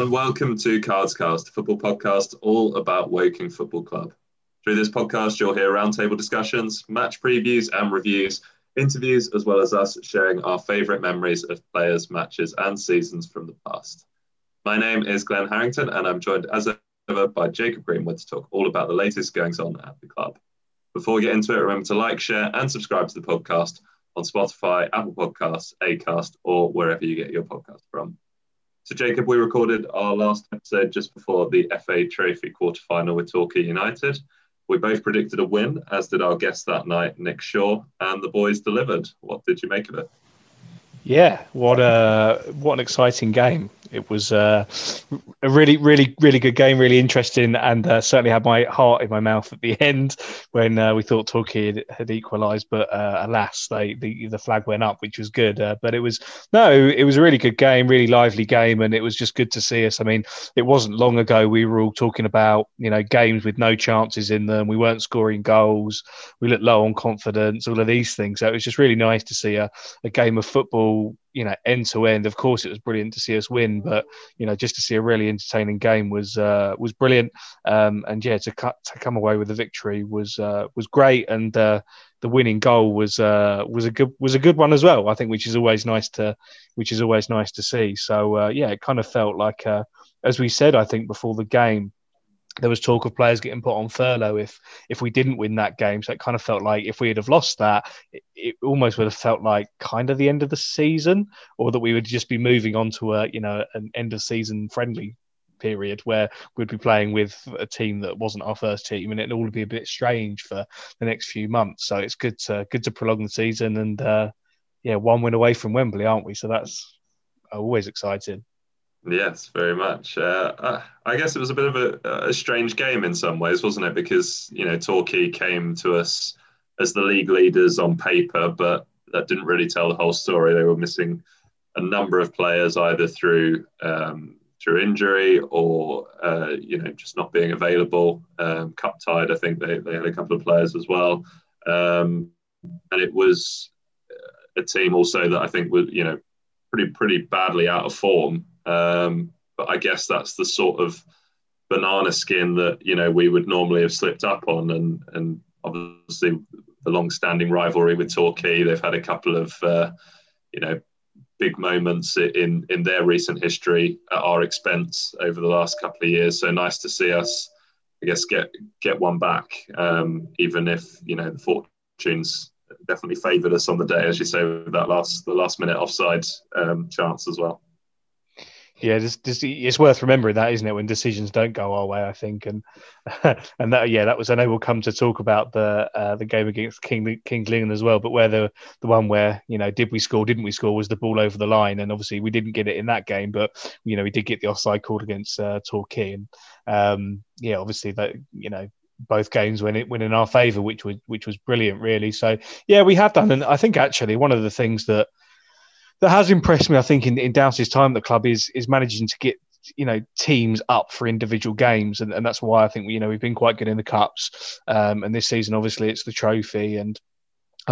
and welcome to Cardscast, a football podcast all about Woking Football Club. Through this podcast, you'll hear roundtable discussions, match previews and reviews, interviews, as well as us sharing our favourite memories of players, matches, and seasons from the past. My name is Glenn Harrington, and I'm joined as ever by Jacob Greenwood to talk all about the latest goings on at the club. Before we get into it, remember to like, share, and subscribe to the podcast on Spotify, Apple Podcasts, Acast, or wherever you get your podcast from. So, Jacob, we recorded our last episode just before the FA Trophy quarter-final with Torquay United. We both predicted a win, as did our guest that night, Nick Shaw, and the boys delivered. What did you make of it? Yeah, what a what an exciting game! It was uh, a really, really, really good game, really interesting, and uh, certainly had my heart in my mouth at the end when uh, we thought Torquay had, had equalised, but uh, alas, they, the the flag went up, which was good. Uh, but it was no, it was a really good game, really lively game, and it was just good to see us. I mean, it wasn't long ago we were all talking about you know games with no chances in them. We weren't scoring goals. We looked low on confidence. All of these things. So it was just really nice to see a, a game of football you know end to end. Of course, it was brilliant to see us win, but you know just to see a really entertaining game was uh, was brilliant. Um, and yeah, to cut to come away with the victory was uh, was great, and uh, the winning goal was uh, was a good was a good one as well. I think, which is always nice to which is always nice to see. So uh, yeah, it kind of felt like uh, as we said, I think before the game there was talk of players getting put on furlough if if we didn't win that game. So it kind of felt like if we had have lost that, it, it, almost would have felt like kind of the end of the season, or that we would just be moving on to a you know an end of season friendly period where we'd be playing with a team that wasn't our first team, and it all be a bit strange for the next few months. So it's good to good to prolong the season, and uh, yeah, one win away from Wembley, aren't we? So that's always exciting. Yes, very much. Uh, uh, I guess it was a bit of a, a, strange game in some ways, wasn't it? Because you know Torquay came to us as the league leaders on paper, but that didn't really tell the whole story. They were missing a number of players either through um, through injury or uh, you know just not being available. Um, cup tied, I think they, they had a couple of players as well, um, and it was a team also that I think was you know pretty pretty badly out of form. Um, but I guess that's the sort of banana skin that you know we would normally have slipped up on, and and obviously the long-standing rivalry with Torquay. They've had a couple of uh, you know big moments in in their recent history at our expense over the last couple of years. So nice to see us, I guess, get get one back, um, even if you know the fortunes definitely favoured us on the day, as you say, with that last the last minute offside um, chance as well. Yeah, it's worth remembering that, isn't it? When decisions don't go our way, I think, and and that yeah, that was. I know we'll come to talk about the uh, the game against King Kings Lynn as well, but where the the one where you know did we score, didn't we score, was the ball over the line, and obviously we didn't get it in that game, but you know we did get the offside called against uh, Torquay, and um, yeah, obviously that you know both games went win in our favour, which was which was brilliant, really. So yeah, we have done, and I think actually one of the things that that has impressed me, I think, in, in Dowse's time at the club is is managing to get you know teams up for individual games, and, and that's why I think you know we've been quite good in the cups. Um, and this season, obviously, it's the trophy, and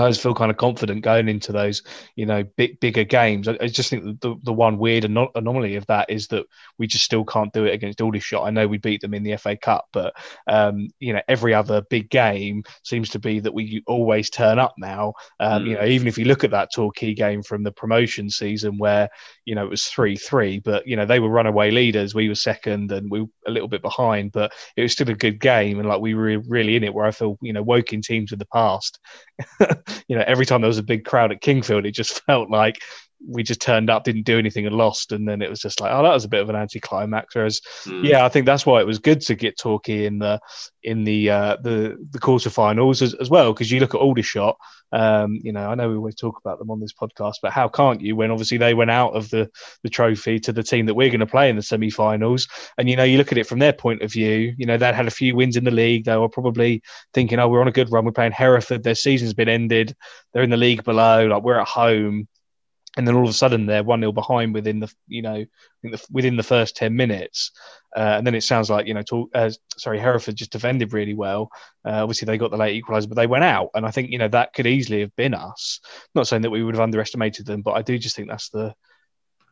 I just feel kind of confident going into those, you know, big, bigger games. I, I just think the, the one weird anom- anomaly of that is that we just still can't do it against Aldershot. I know we beat them in the FA Cup, but um, you know, every other big game seems to be that we always turn up now. Um, mm. You know, even if you look at that Torquay game from the promotion season where you know it was three three, but you know they were runaway leaders, we were second, and we were a little bit behind, but it was still a good game, and like we were really in it. Where I feel you know Woking teams of the past. you know, every time there was a big crowd at Kingfield, it just felt like we just turned up, didn't do anything, and lost. And then it was just like, oh, that was a bit of an anticlimax. Whereas, mm. yeah, I think that's why it was good to get Torquay in the in the uh, the the quarterfinals as, as well. Because you look at Aldershot, um, you know, I know we always talk about them on this podcast, but how can't you when obviously they went out of the the trophy to the team that we're going to play in the semi-finals? And you know, you look at it from their point of view. You know, they'd had a few wins in the league. They were probably thinking, oh, we're on a good run. We're playing Hereford. Their season's been ended. They're in the league below. Like we're at home and then all of a sudden they're one 0 behind within the you know within the first ten minutes, uh, and then it sounds like you know talk, uh, sorry Hereford just defended really well. Uh, obviously they got the late equaliser, but they went out, and I think you know that could easily have been us. not saying that we would have underestimated them, but I do just think that's the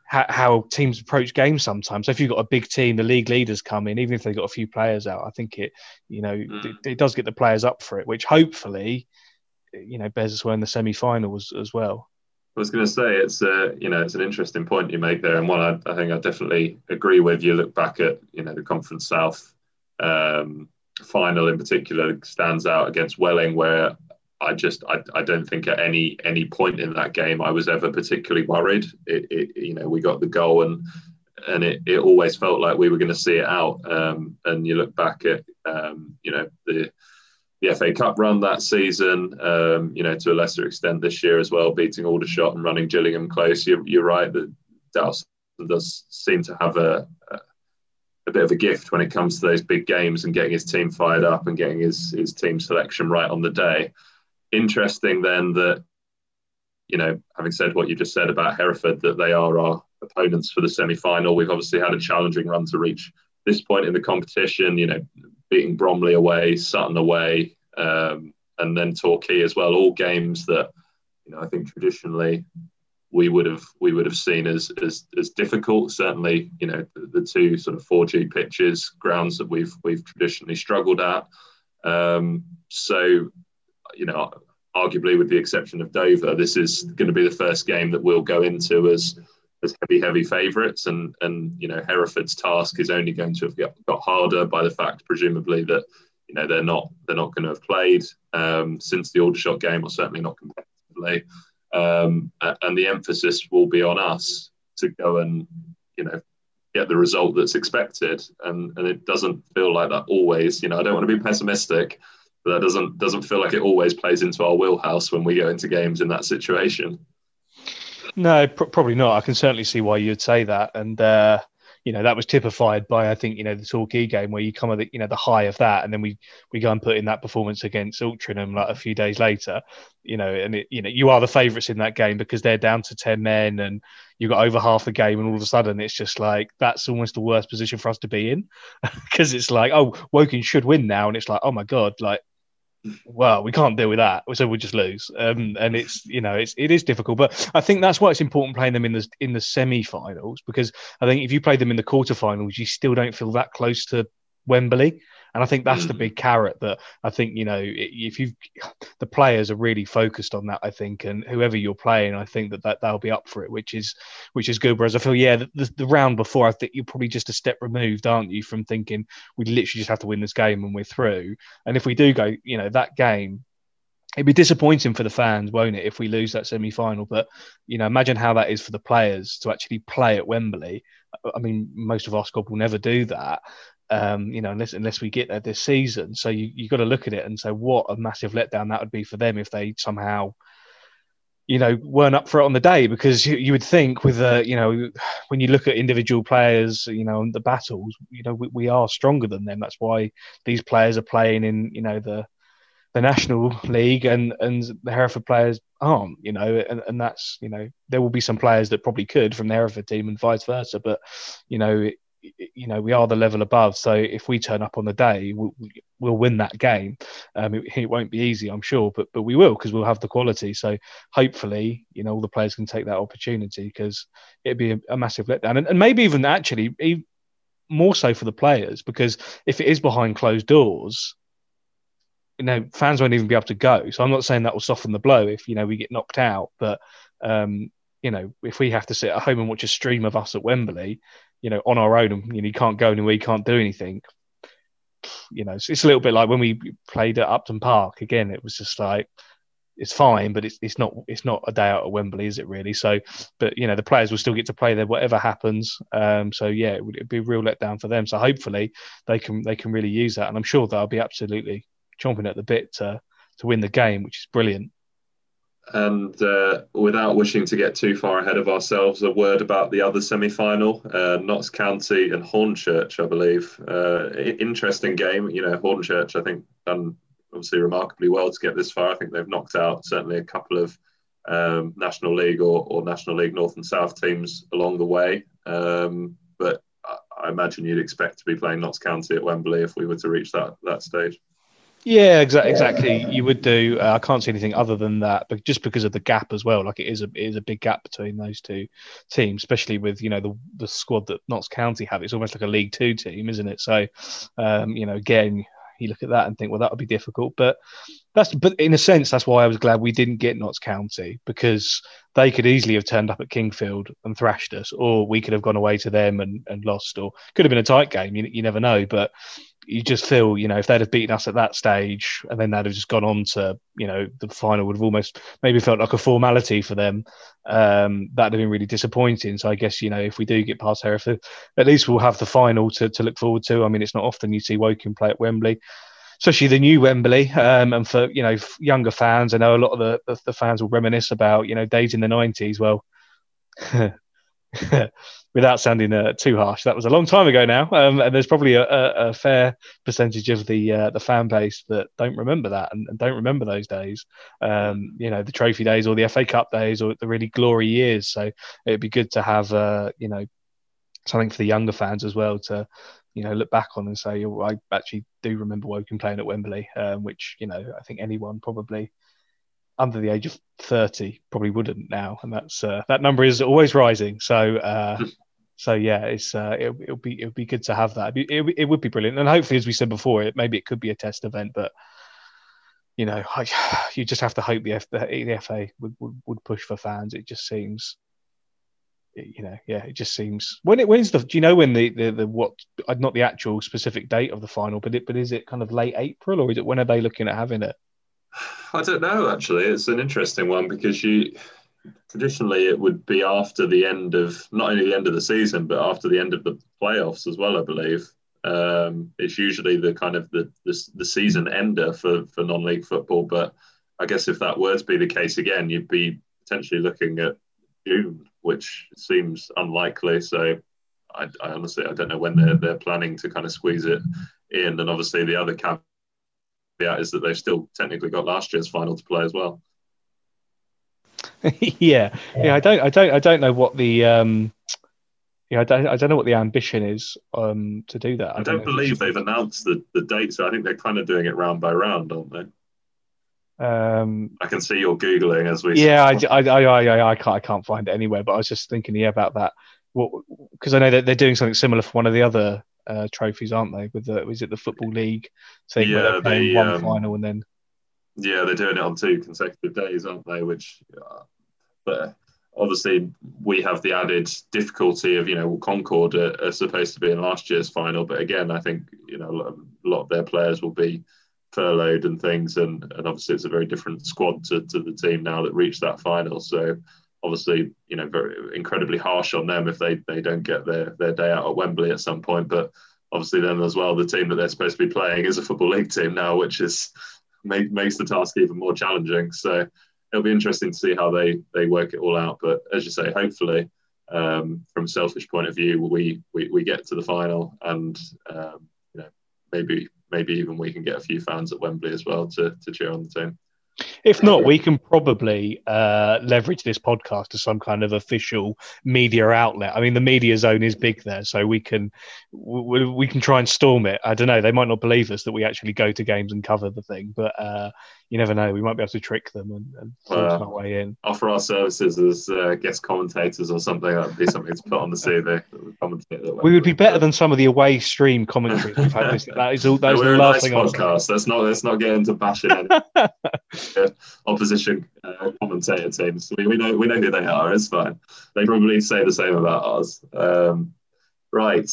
how, how, teams approach games sometimes. So if you've got a big team, the league leaders come in, even if they've got a few players out, I think it, you know, mm. it, it, does get the players up for it, which hopefully, you know, bears us well in the semi-finals as well. I was going to say it's a, you know, it's an interesting point you make there, and one I, I think I definitely agree with. You look back at, you know, the Conference South um, final in particular stands out against Welling, where I just I, I don't think at any any point in that game I was ever particularly worried. It, it you know we got the goal and and it, it always felt like we were going to see it out. Um, and you look back at um, you know the the FA Cup run that season, um, you know to a lesser extent this year as well, beating Aldershot and running Gillingham close. You're, you're right that Dowson does seem to have a, a a bit of a gift when it comes to those big games and getting his team fired up and getting his his team selection right on the day interesting then that, you know, having said what you just said about Hereford, that they are our opponents for the semi final. We've obviously had a challenging run to reach this point in the competition, you know, beating Bromley away, Sutton away, um, and then Torquay as well. All games that, you know, I think traditionally we would have we would have seen as as, as difficult. Certainly, you know, the, the two sort of 4G pitches, grounds that we've we've traditionally struggled at. Um, so you know, arguably with the exception of Dover, this is going to be the first game that we'll go into as as heavy, heavy favourites. And and you know, Hereford's task is only going to have got, got harder by the fact, presumably, that you know they're not they're not going to have played um, since the Aldershot game, or certainly not competitively. Um, and the emphasis will be on us to go and you know get the result that's expected. And and it doesn't feel like that always. You know, I don't want to be pessimistic but that doesn't doesn't feel like it always plays into our wheelhouse when we go into games in that situation. No, pr- probably not. I can certainly see why you'd say that, and uh, you know that was typified by I think you know the Torquay game where you come at the you know the high of that, and then we we go and put in that performance against Altrincham like a few days later, you know, and it, you know you are the favourites in that game because they're down to ten men, and you got over half the game, and all of a sudden it's just like that's almost the worst position for us to be in because it's like oh Woking should win now, and it's like oh my god, like well, we can't deal with that, so we'll just lose. Um, and it's you know it's it is difficult, but I think that's why it's important playing them in the in the semi-finals because I think if you play them in the quarterfinals, you still don't feel that close to Wembley. And I think that's mm. the big carrot that I think, you know, if you've the players are really focused on that, I think, and whoever you're playing, I think that, that they'll be up for it, which is which is good. Whereas I feel, yeah, the, the round before, I think you're probably just a step removed, aren't you, from thinking we literally just have to win this game and we're through. And if we do go, you know, that game, it'd be disappointing for the fans, won't it, if we lose that semi final? But, you know, imagine how that is for the players to actually play at Wembley. I mean, most of our squad will never do that um, you know, unless unless we get there this season. So you you got to look at it and say what a massive letdown that would be for them if they somehow, you know, weren't up for it on the day. Because you, you would think with uh, you know, when you look at individual players, you know, the battles, you know, we, we are stronger than them. That's why these players are playing in you know the the national league and and the Hereford players aren't, you know, and, and that's you know there will be some players that probably could from the Hereford team and vice versa, but you know you know we are the level above. So if we turn up on the day, we'll, we'll win that game. Um, it, it, won't be easy, I'm sure, but but we will because we'll have the quality. So hopefully, you know, all the players can take that opportunity because it'd be a, a, massive letdown, and, and maybe even actually even more so for the players because if it is behind closed doors. You know, fans won't even be able to go. So I'm not saying that will soften the blow if you know we get knocked out, but um, you know, if we have to sit at home and watch a stream of us at Wembley, you know, on our own and you know, you can't go anywhere, you can't do anything. You know, it's, it's a little bit like when we played at Upton Park. Again, it was just like it's fine, but it's it's not it's not a day out at Wembley, is it really? So, but you know, the players will still get to play there, whatever happens. Um, so yeah, it would be a real letdown for them. So hopefully they can they can really use that, and I'm sure they'll be absolutely chomping at the bit to to win the game, which is brilliant. And uh, without wishing to get too far ahead of ourselves, a word about the other semi final uh, County and Hornchurch, I believe. Uh, interesting game. You know, Hornchurch, I think, done obviously remarkably well to get this far. I think they've knocked out certainly a couple of um, National League or, or, National League North and South teams along the way. Um, but I, I imagine you'd expect to be playing Notts County at Wembley if we were to reach that, that stage. Yeah, exactly. Exactly. You would do. Uh, I can't see anything other than that, but just because of the gap as well. Like it is a it is a big gap between those two teams, especially with you know the the squad that Notts County have. It's almost like a League Two team, isn't it? So, um, you know, again, you look at that and think, well, that would be difficult. But that's but in a sense, that's why I was glad we didn't get Notts County because they could easily have turned up at Kingfield and thrashed us, or we could have gone away to them and, and lost, or could have been a tight game. You, you never know, but you just feel, you know, if they'd have beaten us at that stage and then they'd have just gone on to, you know, the final would have almost maybe felt like a formality for them. Um, that'd have been really disappointing. So I guess, you know, if we do get past Hereford, at least we'll have the final to, to look forward to. I mean, it's not often you see Woking play at Wembley especially the new Wembley. Um, and for you know younger fans, I know a lot of the, the, fans will reminisce about you know days in the nineties. Well, without sounding uh, too harsh, that was a long time ago now, um, and there's probably a, a, a, fair percentage of the uh, the fan base that don't remember that and, and don't remember those days. Um, you know, the trophy days or the FA Cup days or the really glory years. So it'd be good to have uh, you know something for the younger fans as well to you know look back on and say, oh, I actually do remember Woking playing at Wembley, um, which you know I think anyone probably under the age of 30 probably wouldn't now. And that's uh, that number is always rising. So uh, so yeah it's uh, it, it'll be it'll be good to have that. It, it, it, would be brilliant. And hopefully as we said before it maybe it could be a test event but you know I, you just have to hope the, F, the, the FA would, would, would push for fans. It just seems you know, yeah, it just seems when it when's the do you know when the, the the what not the actual specific date of the final, but it but is it kind of late April or is it when are they looking at having it? I don't know. Actually, it's an interesting one because you traditionally it would be after the end of not only the end of the season but after the end of the playoffs as well. I believe um, it's usually the kind of the, the the season ender for for non-league football. But I guess if that were to be the case again, you'd be potentially looking at June which seems unlikely. So I, I, honestly I don't know when they're they're planning to kind of squeeze it in. And obviously the other caveat is that they've still technically got last year's final to play as well. yeah, yeah. I don't I don't I don't know what the um yeah, I don't, I don't know what the ambition is um, to do that. I, I don't, don't believe they've announced the, the date, so I think they're kind of doing it round by round, aren't they? Um, I can see you're googling as we. Yeah, I, I, I, I, I, can't, I can't find it anywhere. But I was just thinking, yeah, about that. What? Because I know that they're doing something similar for one of the other uh, trophies, aren't they? With the is it the football league thing yeah, where they're playing they, one um, final and then. Yeah, they're doing it on two consecutive days, aren't they? Which, uh, but obviously we have the added difficulty of you know Concord are, are, supposed to be in last year's final, but again, I think you know a lot of their players will be furloughed and things, and, and obviously it's a very different squad to, to the team now that reached that final. So obviously, you know, very incredibly harsh on them if they, they don't get their, their day out at Wembley at some point. But obviously, then as well, the team that they're supposed to be playing is a football league team now, which is make, makes the task even more challenging. So it'll be interesting to see how they they work it all out. But as you say, hopefully. Um, from a selfish point of view, we, we, we get to the final and um, you know maybe maybe even we can get a few fans at Wembley as well to, to cheer on the team. If not, we can probably uh, leverage this podcast to some kind of official media outlet. I mean, the media zone is big there, so we can we, we can try and storm it. I don't know; they might not believe us that we actually go to games and cover the thing, but uh, you never know. We might be able to trick them and, and force our way in. Offer our services as uh, guest commentators or something. That'd be something to put on the CV. We would be better than some of the away stream commentary. that is all. That is the last nice thing. Podcast. Let's not let's not get into bashing any opposition uh, commentator teams. We, we know we know who they are. It's fine. They probably say the same about ours. Um, right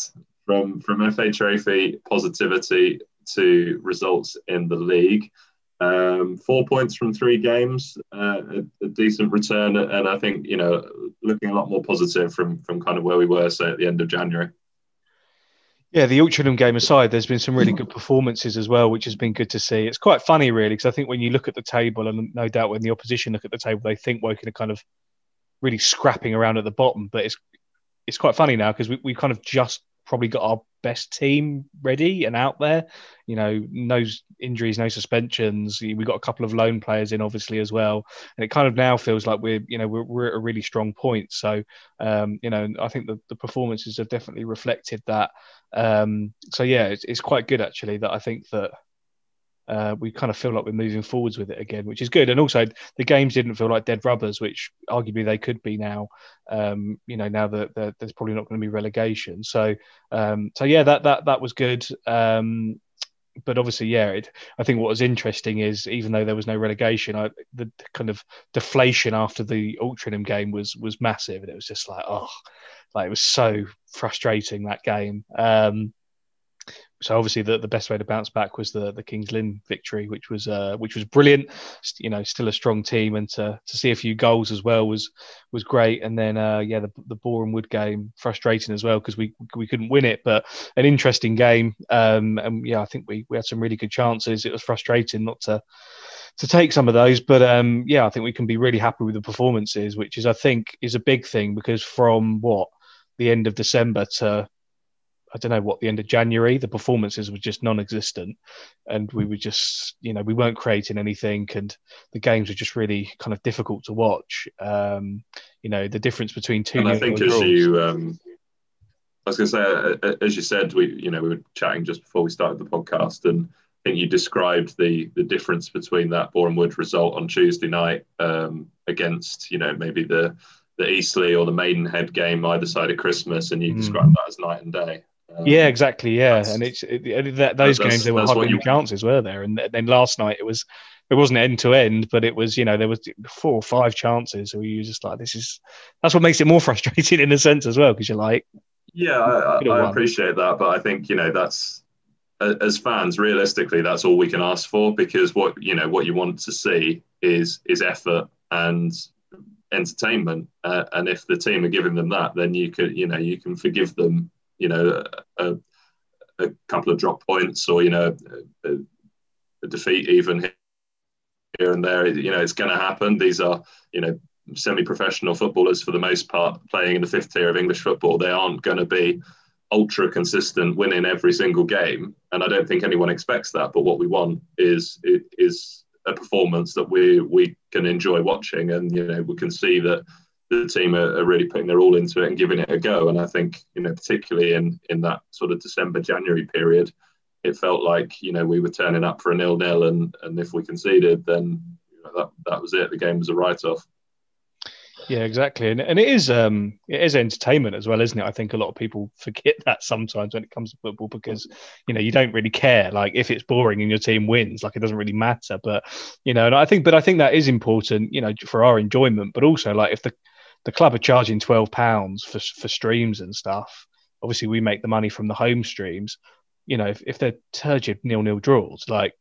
from from FA Trophy positivity to results in the league. Um, four points from three games, uh, a, a, decent return, and I think you know looking a lot more positive from from kind of where we were, say at the end of January. Yeah, the Altrincham game aside, there's been some really good performances as well, which has been good to see. It's quite funny, really, because I think when you look at the table, and no doubt when the opposition look at the table, they think Woking are kind of really scrapping around at the bottom. But it's it's quite funny now because we we kind of just probably got our best team ready and out there. You know, no injuries, no suspensions. We got a couple of loan players in, obviously, as well. And it kind of now feels like we're, you know, we're, we're at a really strong point. So, um, you know, I think the, the performances have definitely reflected that. Um, so yeah, it's, it's quite good actually that I think that uh, we kind of feel like we're moving forwards with it again, which is good. And also, the games didn't feel like dead rubbers, which arguably they could be now. Um, you know, now that, that, there's probably not going to be relegation. So, um, so yeah, that that that was good. Um, but obviously, yeah, it, I think what was interesting is even though there was no relegation, I, the kind of deflation after the Altrincham game was was massive, and it was just like, oh, like it was so frustrating that game. Um, so obviously the, the best way to bounce back was the the Kings Lynn victory, which was uh, which was brilliant. You know, still a strong team, and to, to see a few goals as well was was great. And then uh, yeah, the the Boreham Wood game frustrating as well because we we couldn't win it, but an interesting game. Um, and yeah, I think we we had some really good chances. It was frustrating not to to take some of those, but um, yeah, I think we can be really happy with the performances, which is I think is a big thing because from what the end of December to I don't know what the end of January, the performances were just non-existent, and we were just, you know, we weren't creating anything, and the games were just really kind of difficult to watch. Um, you know, the difference between two. And I think as you, um, I was going to say, uh, uh, as you said, we, you know, we were chatting just before we started the podcast, and I think you described the the difference between that Boreham Wood result on Tuesday night um, against, you know, maybe the the Eastleigh or the Maidenhead game either side of Christmas, and you mm. described that as night and day. Um, yeah, exactly. Yeah, and it's it, that, those games there were hardly any chances, were there? And then last night it was it wasn't end to end, but it was you know there was four or five chances where you just like this is that's what makes it more frustrating in a sense as well because you're like yeah I, I appreciate that, but I think you know that's as fans realistically that's all we can ask for because what you know what you want to see is is effort and entertainment uh, and if the team are giving them that then you could you know you can forgive them you know a, a couple of drop points or you know a, a defeat even here and there. You know it's going to happen. These are you know semi-professional footballers for the most part playing in the fifth tier of English football. They aren't going to be ultra consistent, winning every single game, and I don't think anyone expects that. But what we want is is a performance that we we can enjoy watching, and you know we can see that the team are, are, really putting their all into it and giving it a go. And I think, you know, particularly in in that sort of December January period, it felt like you know we were turning up for a nil nil, and and if we conceded, then you know, that that was it. The game was a write off. Yeah, exactly, and and it is um it is entertainment as well, isn't it? I think a lot of people forget that sometimes when it comes to football because you know you don't really care. Like if it's boring and your team wins, like it doesn't really matter. But you know, and I think, but I think that is important, you know, for our enjoyment. But also, like if the the club are charging twelve pounds for for streams and stuff. Obviously, we make the money from the home streams. You know, if, if they're turgid nil nil draws, like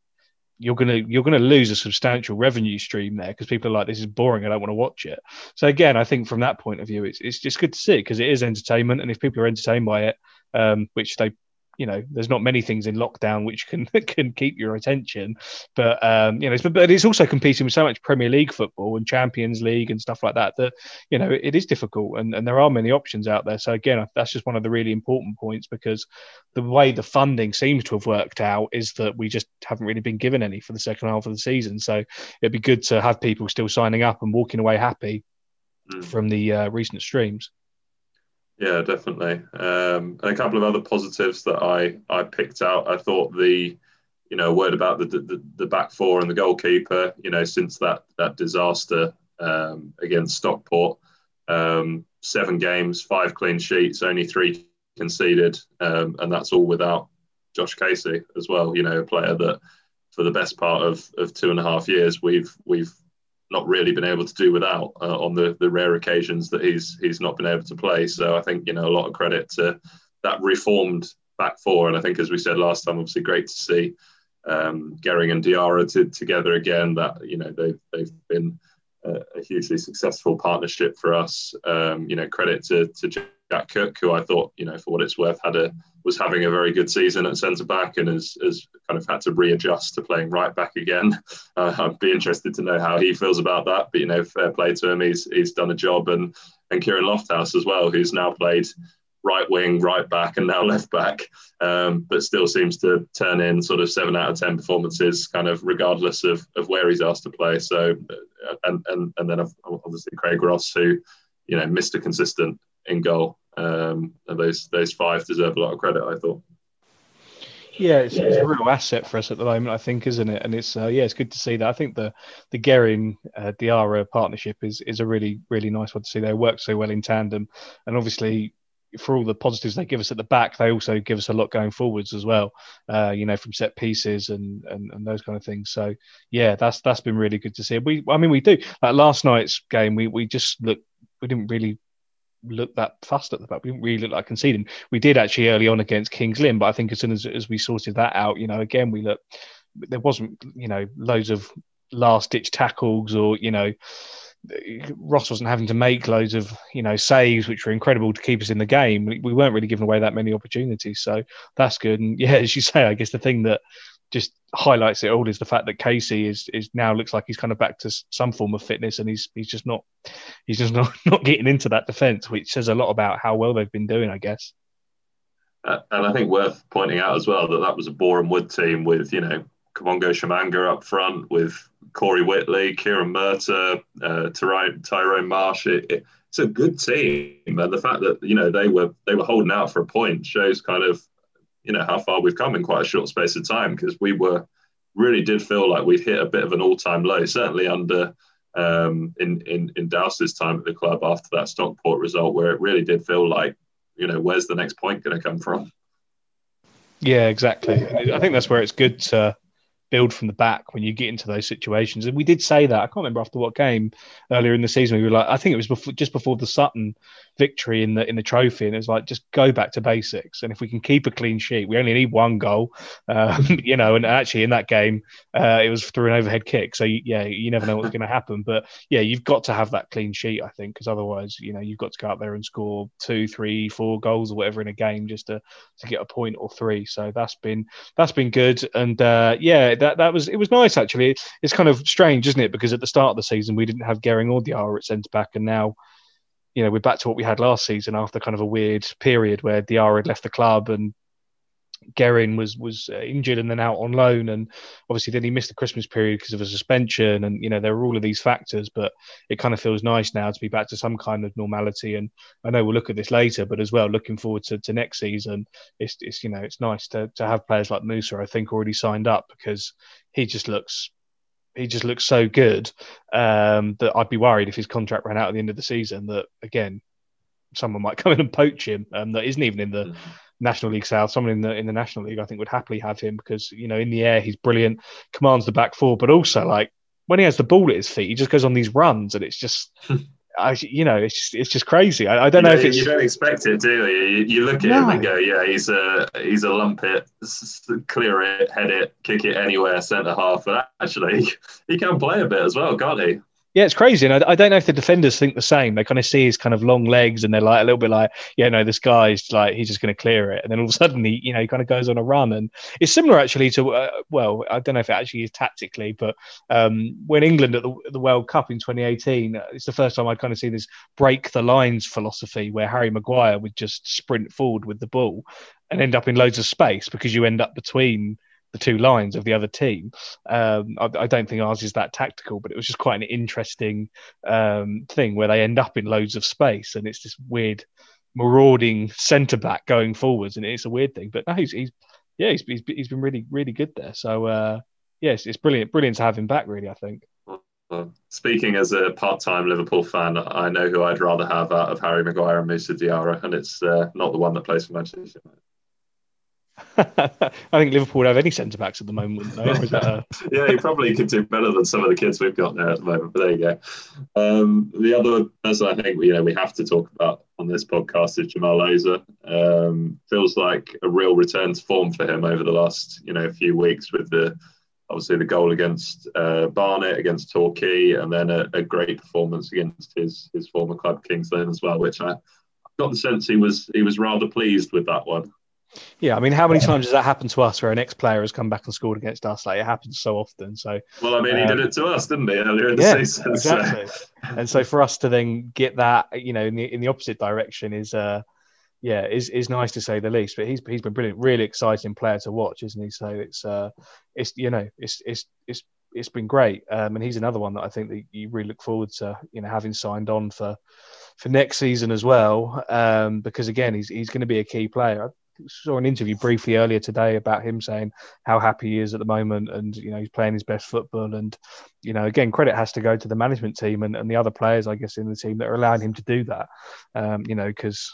you're gonna you're gonna lose a substantial revenue stream there because people are like, this is boring. I don't want to watch it. So again, I think from that point of view, it's it's just good to see because it is entertainment, and if people are entertained by it, um, which they you know, there's not many things in lockdown which can can keep your attention. But um, you know, it's, but it's also competing with so much Premier League football and Champions League and stuff like that that you know it is difficult, and, and there are many options out there. So again, that's just one of the really important points because the way the funding seems to have worked out is that we just haven't really been given any for the second half of the season. So it'd be good to have people still signing up and walking away happy mm. from the uh, recent streams. Yeah, definitely. Um, and a couple of other positives that I I picked out. I thought the you know word about the, the, the back four and the goalkeeper. You know, since that that disaster um, against Stockport, um, seven games, five clean sheets, only three conceded, um, and that's all without Josh Casey as well. You know, a player that for the best part of, of two and a half years we've we've not really been able to do without uh, on the, the rare occasions that he's he's not been able to play. So I think you know a lot of credit to that reformed back four, and I think as we said last time, obviously great to see um, Gering and Diarra to, together again. That you know they've they've been a, hugely successful partnership for us. Um, you know credit to to Jack Cook, who I thought you know for what it's worth had a was having a very good season at centre back and has, has kind of had to readjust to playing right back again. Uh, I'd be interested to know how he feels about that. But you know, fair play to him. He's he's done a job, and and Kieran Lofthouse as well, who's now played right wing, right back, and now left back, um, but still seems to turn in sort of seven out of ten performances, kind of regardless of, of where he's asked to play. So, uh, and and and then obviously Craig Ross, who you know Mr. Consistent in goal. Um, and those those five deserve a lot of credit, I thought. Yeah, it's, it's, a real asset for us at the moment, I think, isn't it? And it's uh, yeah, it's good to see that. I think the the Guerin uh, Diarra partnership is is a really really nice one to see. They work so well in tandem, and obviously for all the positives they give us at the back, they also give us a lot going forwards as well. Uh, you know, from set pieces and, and and those kind of things. So yeah, that's that's been really good to see. We, I mean, we do like last night's game. We we just look, we didn't really look that fast at the back. We didn't really look like conceding. We did actually early on against Kings Lynn, but I think as soon as as we sorted that out, you know, again we looked there wasn't you know loads of last ditch tackles or you know Ross wasn't having to make loads of you know saves, which were incredible to keep us in the game. We weren't really giving away that many opportunities, so that's good. And yeah, as you say, I guess the thing that just highlights it all is the fact that Casey is is now looks like he's kind of back to some form of fitness, and he's he's just not he's just not not getting into that defence, which says a lot about how well they've been doing, I guess. Uh, and I think worth pointing out as well that that was a Boreham Wood team with you know Kabongo Tshimanga up front with Corey Whitley, Kieran Murtagh, uh, Tyrone Marsh. It, it, it's a good team, and the fact that you know they were they were holding out for a point shows kind of you know how far we've come in quite a short space of time because we were really did feel like we'd hit a bit of an all time low, certainly under um, in in in Douse's time at the club after that Stockport result, where it really did feel like you know where's the next point going to come from. Yeah, exactly. I think that's where it's good to build from the back when you get into those situations. And we did say that. I can't remember after what game earlier in the season. We were like, I think it was before, just before the Sutton victory in the in the trophy, and it was like just go back to basics. And if we can keep a clean sheet, we only need one goal, um, you know. And actually, in that game, uh, it was through an overhead kick. So yeah, you never know what's going to happen. But yeah, you've got to have that clean sheet, I think, because otherwise, you know, you've got to go out there and score two, three, four goals or whatever in a game just to to get a point or three. So that's been that's been good. And uh, yeah that that was it was nice actually. It's kind of strange, isn't it? Because at the start of the season we didn't have Gering or Diarra at centre back, and now you know we're back to what we had last season after kind of a weird period where Diarra had left the club and Gerin was was uh, injured and then out on loan, and obviously then he missed the Christmas period because of a suspension, and you know there were all of these factors. But it kind of feels nice now to be back to some kind of normality. And I know we'll look at this later, but as well looking forward to, to next season. It's, it's you know it's nice to to have players like Musa. I think already signed up because he just looks he just looks so good um, that I'd be worried if his contract ran out at the end of the season. That again, someone might come in and poach him um, that isn't even in the mm-hmm. National League South. Someone in the in the National League, I think, would happily have him because you know in the air he's brilliant, commands the back four, but also like when he has the ball at his feet, he just goes on these runs, and it's just. I, you know, it's just, it's just crazy. I, I don't you know, if it's you don't expect it, do you? You, you look at no. him and go, yeah, he's a he's a lump it, clear it, head it, kick it anywhere, centre half. But actually, he can play a bit as well, can't he? Yeah, it's crazy, and I, I, don't know if the defenders think the same. They kind of see his kind of long legs, and they're like a little bit like, yeah, no, this guy's like he's just going to clear it, and then all of a sudden he, you know, he kind of goes on a run, and it's similar actually to, uh, well, I don't know if it actually is tactically, but um, when England at the, the, World Cup in 2018, uh, it's the first time I'd kind of seen this break the lines philosophy where Harry Maguire would just sprint forward with the ball and end up in loads of space because you end up between the two lines of the other team. Um, I, I, don't think ours is that tactical, but it was just quite an interesting um, thing where they end up in loads of space, and it's this weird marauding centre back going forwards, and it's a weird thing. But no, he's, he's yeah, he's, he's, he's been really really good there. So uh, yes, it's brilliant, brilliant to have him back. Really, I think. Speaking as a part-time Liverpool fan, I know who I'd rather have out of Harry Maguire and Musa Diarra, and it's uh, not the one that plays for Manchester United. I think Liverpool would have any centre backs at the moment. A... yeah, he probably could do better than some of the kids we've got there at the moment. But there you go. Um, the other person I think you know we have to talk about on this podcast is Jamar Loza. Um, feels like a real return to form for him over the last you know few weeks with the obviously the goal against uh, Barnet against Torquay, and then a, a, great performance against his his former club Kings Lynn as well, which I got the sense he was he was rather pleased with that one. Yeah, I mean, how many times does that happen to us where an ex-player has come back and scored against us? Like it happens so often. So well, I mean, um, he did um, it to us, didn't he, earlier in the yeah, season? Exactly. So. and so for us to then get that, you know, in the in the opposite direction is, uh, yeah, is is nice to say the least. But he's he's been brilliant, really exciting player to watch, isn't he? So it's uh, it's you know, it's it's it's it's been great. Um, and he's another one that I think that you really look forward to, you know, having signed on for for next season as well. Um, because again, he's he's going to be a key player. Saw an interview briefly earlier today about him saying how happy he is at the moment, and you know he's playing his best football. And you know, again, credit has to go to the management team and, and the other players, I guess, in the team that are allowing him to do that. Um, you know, because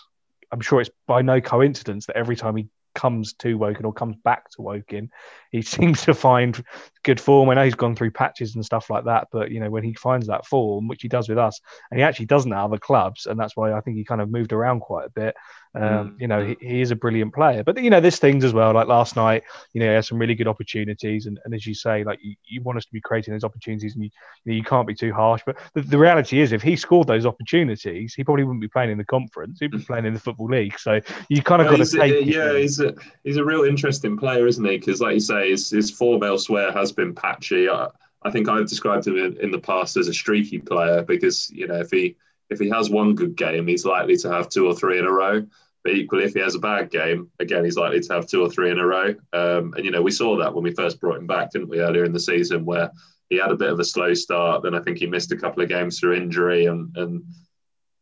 I'm sure it's by no coincidence that every time he comes to Woking or comes back to Woking, he seems to find good form. I know he's gone through patches and stuff like that, but you know when he finds that form, which he does with us, and he actually doesn't at other clubs, and that's why I think he kind of moved around quite a bit. Um, mm. You know, he, he, is a brilliant player. But you know, there's things as well. Like last night, you know, he had some really good opportunities, and, and as you say, like you, you want us to be creating those opportunities, and you you, know, you can't be too harsh. But the, the, reality is, if he scored those opportunities, he probably wouldn't be playing in the conference. He'd be playing in the football league. So you kind of got to take. yeah, he's a he's a real interesting player, isn't he? Because like you say, his, his form elsewhere has been patchy. I, I think I've described him in, in the past as a streaky player because you know if he if he has one good game, he's likely to have two or three in a row. But equally, if he has a bad game, again, he's likely to have two or three in a row. Um, and, you know, we saw that when we first brought him back, didn't we, earlier in the season, where he had a bit of a slow start. Then I think he missed a couple of games through injury. And, and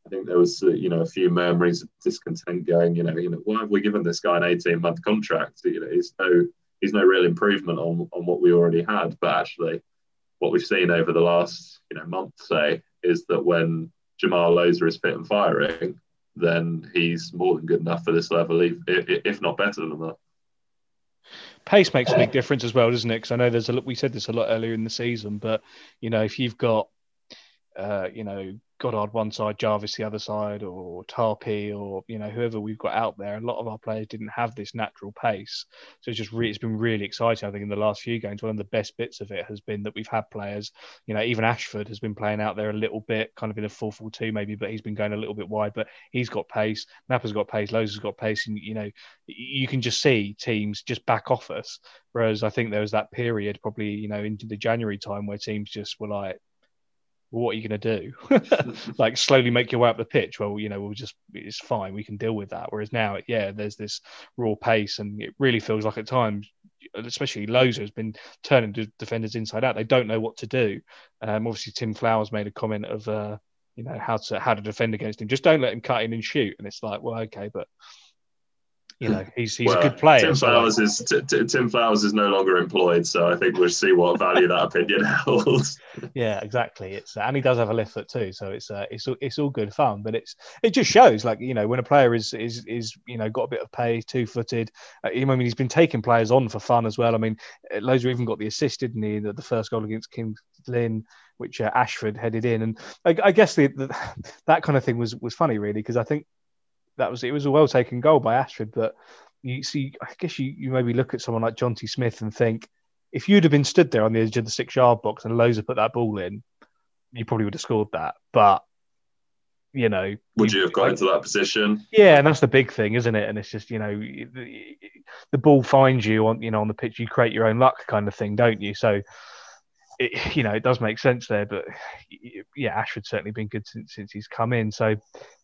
I think there was, you know, a few murmurings of discontent going, you know, you know, why have we given this guy an 18 month contract? You know, he's no, he's no real improvement on, on what we already had. But actually, what we've seen over the last, you know, month, say, is that when Jamar Loza is fit and firing, then he's more than good enough for this level, if, if not better than that. Pace makes a big difference as well, doesn't it? Because I know there's a lot. We said this a lot earlier in the season, but you know, if you've got, uh, you know, Goddard one side, Jarvis the other side, or Tarpey, or you know whoever we've got out there. A lot of our players didn't have this natural pace, so it's just re- it's been really exciting. I think in the last few games, one of the best bits of it has been that we've had players. You know, even Ashford has been playing out there a little bit, kind of in a full full two maybe, but he's been going a little bit wide. But he's got pace. Napa's got pace. Loza has got pace, and you know you can just see teams just back off us. Whereas I think there was that period, probably you know into the January time, where teams just were like well, what are you going to do? like slowly make your way up the pitch. Well, you know, we'll just, it's fine. We can deal with that. Whereas now, yeah, there's this raw pace and it really feels like at times, especially Loza has been turning defenders inside out. They don't know what to do. Um, obviously, Tim Flowers made a comment of, uh, you know, how to, how to defend against him. Just don't let him cut in and shoot. And it's like, well, okay, but you know, he's he's well, a good player. Tim Flowers is t- t- Tim Flowers is no longer employed, so I think we'll see what value that opinion holds. Yeah, exactly. It's and he does have a left foot too, so it's uh, it's it's all good fun. But it's it just shows like you know when a player is is is you know got a bit of pay, two footed. Uh, I mean, he's been taking players on for fun as well. I mean, Loza even got the assist, didn't he? The, the first goal against Kings Lynn which uh, Ashford headed in, and I, I guess the, the, that kind of thing was was funny, really, because I think that was it was a well taken goal by Ashford, but you see, I guess you, you maybe look at someone like Jonty Smith and think if you'd have been stood there on the edge of the six yard box and Loza put that ball in, you probably would have scored that. But you know, would you, you have got like, into that position? Yeah, and that's the big thing, isn't it? And it's just you know, the, the ball finds you on you know on the pitch, you create your own luck, kind of thing, don't you? So it, you know, it does make sense there. But yeah, Ashford's certainly been good since, since he's come in. So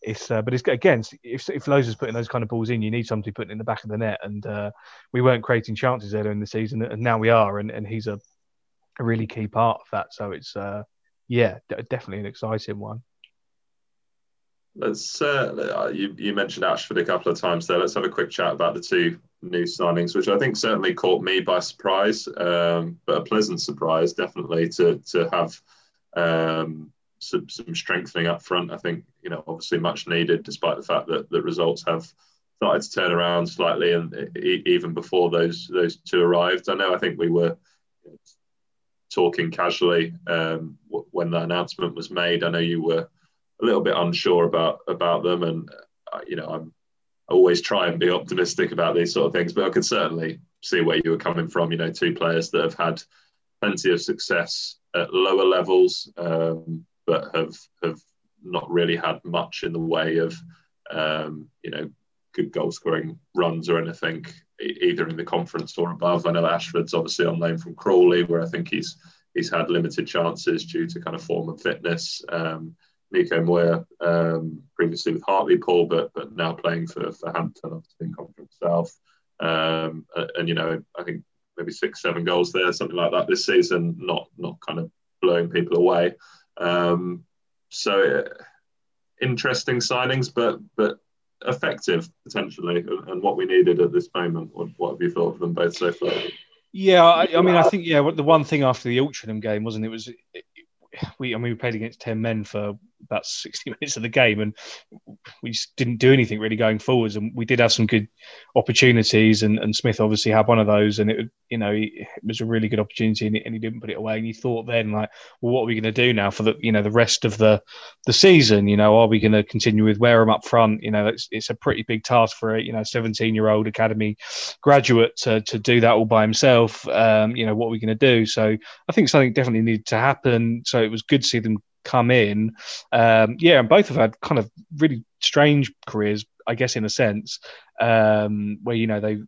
it's, uh, but it's again, if if is putting those kind of balls in, you need somebody putting in the back of the net. And uh, we weren't creating chances earlier in the season, and now we are. And, and he's a, a really key part of that. So it's, uh, yeah, definitely an exciting one. Let's. Uh, you you mentioned Ashford a couple of times there. Let's have a quick chat about the two new signings, which I think certainly caught me by surprise, um, but a pleasant surprise, definitely to to have um, some, some, strengthening up front. I think you know obviously much needed, despite the fact that the results have started to turn around slightly, and even before those those two arrived. I know I think we were talking casually um, when the announcement was made. I know you were a little bit unsure about about them, and uh, you know I'm always try and be optimistic about these sort of things, but I could certainly see where you were coming from. You know, two players that have had plenty of success at lower levels, um, but have have not really had much in the way of um, you know good goal scoring runs or anything, either in the conference or above. I know Ashford's obviously on loan from Crawley, where I think he's he's had limited chances due to kind of form and fitness. Um, Niko Muir, um, previously with Hartlepool, but but now playing for, for Hampton, obviously in Conference South. Um, and, and, you know, I think maybe six, seven goals there, something like that this season. Not not kind of blowing people away. Um, so uh, interesting signings, but but effective potentially, and what we needed at this moment. What, what have you thought of them both so far? Yeah, I, I mean, I think yeah, the one thing after the Altrincham game wasn't it was we I mean we played against ten men for about 60 minutes of the game and we just didn't do anything really going forwards. And we did have some good opportunities and, and Smith obviously had one of those and it you know it was a really good opportunity and, and he didn't put it away. And you thought then like well what are we going to do now for the you know the rest of the the season? You know are we going to continue with Wareham up front? You know it's, it's a pretty big task for a you know 17 year old academy graduate to, to do that all by himself. Um, you know what are we going to do? So I think something definitely needed to happen. So it was good to see them come in. Um, yeah, and both have had kind of really strange careers, I guess, in a sense, um, where you know they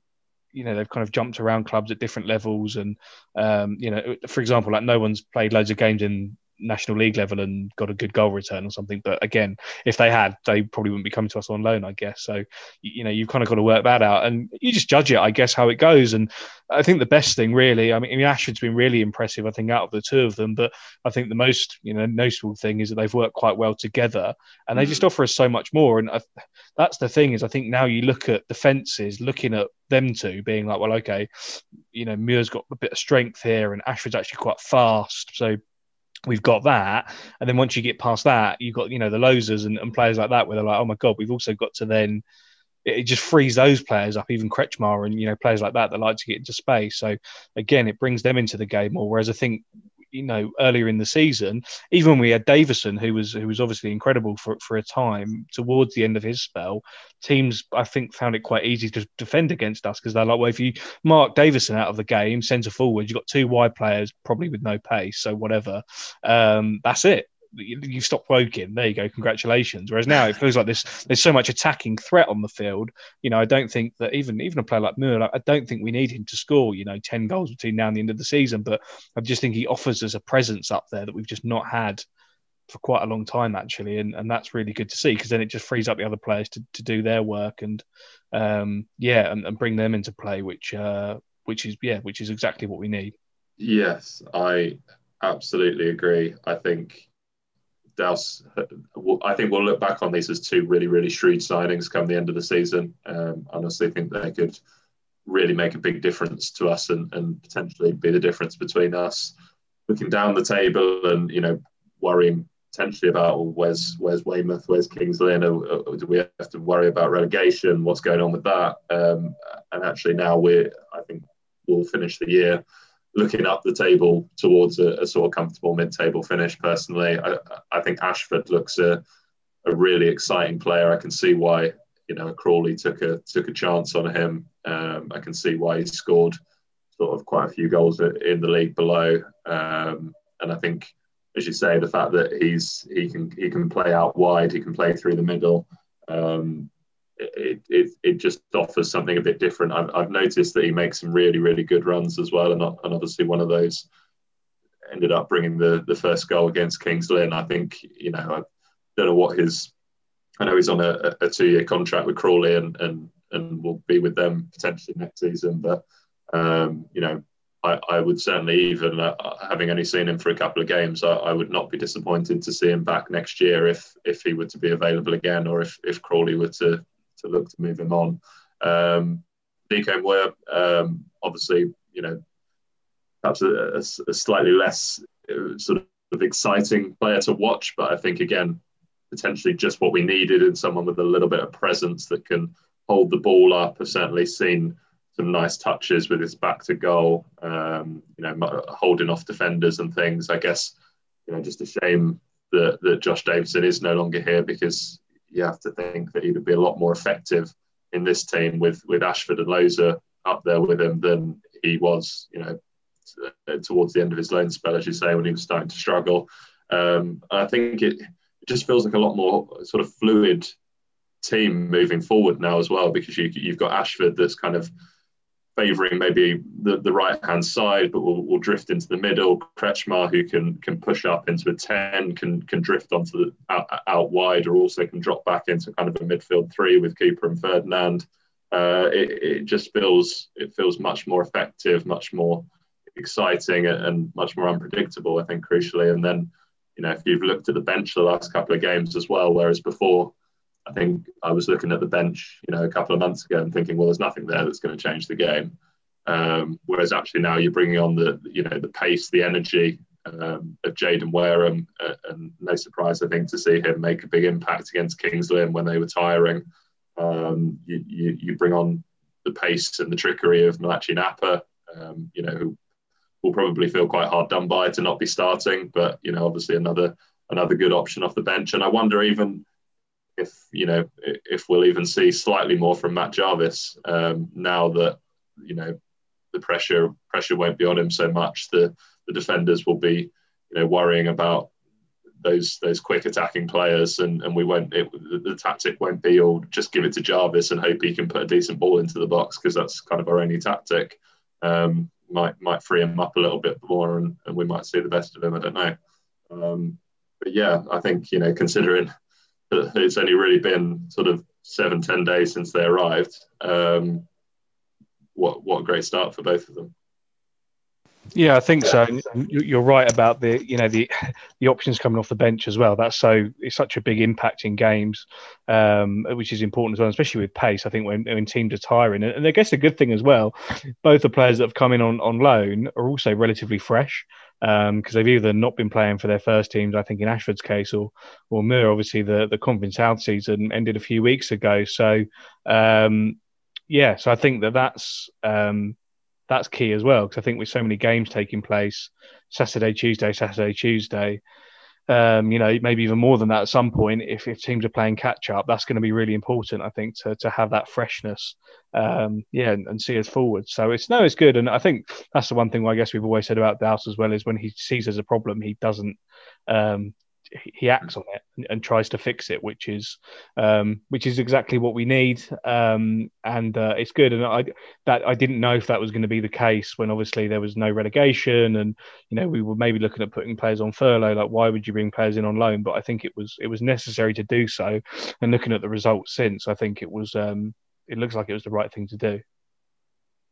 you know they've kind of jumped around clubs at different levels and um, you know for example like no one's played loads of games in national league level and got a good goal return or something. But again, if they had, they probably wouldn't be coming to us on loan, I guess. So you know, you've kind of got to work that out, and you just judge it, I guess, how it goes. And I think the best thing, really, I mean, I mean Ashford's been really impressive, I think, out of the two of them. But I think the most you know noticeable thing is that they've worked quite well together, and they just mm. offer us so much more. And I, that's the thing is, I think now you look at defenses, looking at them two being like, well, okay, you know, Muir's got a bit of strength here, and Ashford's actually quite fast, so we've got that. And then once you get past that you've got you know the Lozas and, and, players like that where they're like oh my god we've also got to then it just frees those players up even Kretzschmar and you know players like that that like to get into space. So again it brings them into the game more. Whereas I think you know earlier in the season, even when we had Davison, who was who was obviously incredible for for a time towards the end of his spell, teams I think found it quite easy to defend against us because they're like, well, if you mark Davison out of the game, centre forward, you've got two wide players probably with no pace, so whatever, um, that's it you stop Woking. There you go. Congratulations. Whereas now it feels like there's there's so much attacking threat on the field. You know, I don't think that even even a player like Muir, I don't think we need him to score. You know, ten goals between now and the end of the season. But I just think he offers us a presence up there that we've just not had for quite a long time actually, and and that's really good to see because then it just frees up the other players to, to do their work and um, yeah, and, and bring them into play, which uh, which is yeah, which is exactly what we need. Yes, I absolutely agree. I think Dowse, I think we'll look back on these as two really, really shrewd signings come the end of the season. Um, honestly, think they could really make a big difference to us and, and potentially be the difference between us looking down the table and you know worrying potentially about well, where's where's Weymouth, where's Kings Lynn, or, or do we have to worry about relegation? What's going on with that? Um, and actually now we're I think we'll finish the year looking up the table towards a, a sort of comfortable mid-table finish. Personally, I, I think Ashford looks a, a really exciting player. I can see why you know Crawley took a took a chance on him. Um, I can see why he scored sort of quite a few goals in the league below. Um, and I think, as you say, the fact that he's he can he can play out wide, he can play through the middle. Um, it, it, it just offers something a bit different. I've, I've noticed that he makes some really, really good runs as well. And, and obviously, one of those ended up bringing the, the first goal against Kings Lynn. I think, you know, I don't know what his, I know he's on a, a two year contract with Crawley and, and, and will be with them potentially next season. But, um, you know, I, I would certainly, even uh, having only seen him for a couple of games, I, I, would not be disappointed to see him back next year if if he were to be available again, or if if Crawley were to to look to move him on. Um, Niko Muir, um, obviously, you know, perhaps a, a, a slightly less uh, sort of exciting player to watch, but I think again, potentially just what we needed in someone with a little bit of presence that can hold the ball up. I've certainly seen some nice touches with his back to goal, um, you know, holding off defenders and things. I guess, you know, just a shame that, that Josh Davison is no longer here because you have to think that he would be a lot more effective in this team with with Ashford and Loza up there with him than he was, you know, towards the end of his loan spell, as you say, when he was starting to struggle. Um, I think it, it just feels like a lot more sort of fluid team moving forward now as well, because you, you've got Ashford that's kind of favouring maybe the, the right hand side, but will will drift into the middle. Kretzschmar, who can can push up into a ten, can can drift onto the out, out wide, or also can drop back into kind of a midfield three with Cooper and Ferdinand. Uh, it, it just feels it feels much more effective, much more exciting, and much more unpredictable. I think crucially, and then you know if you've looked at the bench the last couple of games as well, whereas before I think I was looking at the bench, you know, a couple of months ago and thinking, well, there's nothing there that's going to change the game. Um, whereas actually now you're bringing on the, you know, the pace, the energy um, of Jaden Wareham, uh, and no surprise, I think, to see him make a big impact against Kings Lynn when they were tiring. Um, you, you, you, bring on the pace and the trickery of Malachi Napa, um, you know, who will probably feel quite hard done by to not be starting, but you know, obviously another another good option off the bench. And I wonder even if you know if we'll even see slightly more from Matt Jarvis um, now that you know the pressure pressure won't be on him so much. The the defenders will be you know worrying about those those quick attacking players, and, and we won't it, the, the tactic won't be or oh, just give it to Jarvis and hope he can put a decent ball into the box because that's kind of our only tactic. Um, might might free him up a little bit more, and, and we might see the best of him. I don't know. Um, but yeah, I think you know considering it's only really been sort of seven, ten days since they arrived. Um, what what a great start for both of them. Yeah, I think so. You're right about the you know the the options coming off the bench as well. That's so it's such a big impact in games, um, which is important as well, especially with pace. I think when, when teams are tiring, and I guess a good thing as well, both the players that have come in on, on loan are also relatively fresh because um, they've either not been playing for their first teams, I think in Ashford's case, or or Muir. Obviously, the the Conference South season ended a few weeks ago, so um, yeah. So I think that that's um, that's key as well because I think with so many games taking place Saturday, Tuesday, Saturday, Tuesday, um, you know, maybe even more than that at some point. If, if teams are playing catch up, that's going to be really important, I think, to, to have that freshness, um, yeah, and, and, see us forward. So it's no, it's good, and I think that's the one thing I guess we've always said about Dowse as well is when he sees there's a problem, he doesn't um, he acts on it and, tries to fix it, which is um, which is exactly what we need, um, and uh, it's good. And I that I didn't know if that was going to be the case when obviously there was no relegation, and you know we were maybe looking at putting players on furlough. Like why would you bring players in on loan? But I think it was it was necessary to do so. And looking at the results since, I think it was um, it looks like it was the right thing to do.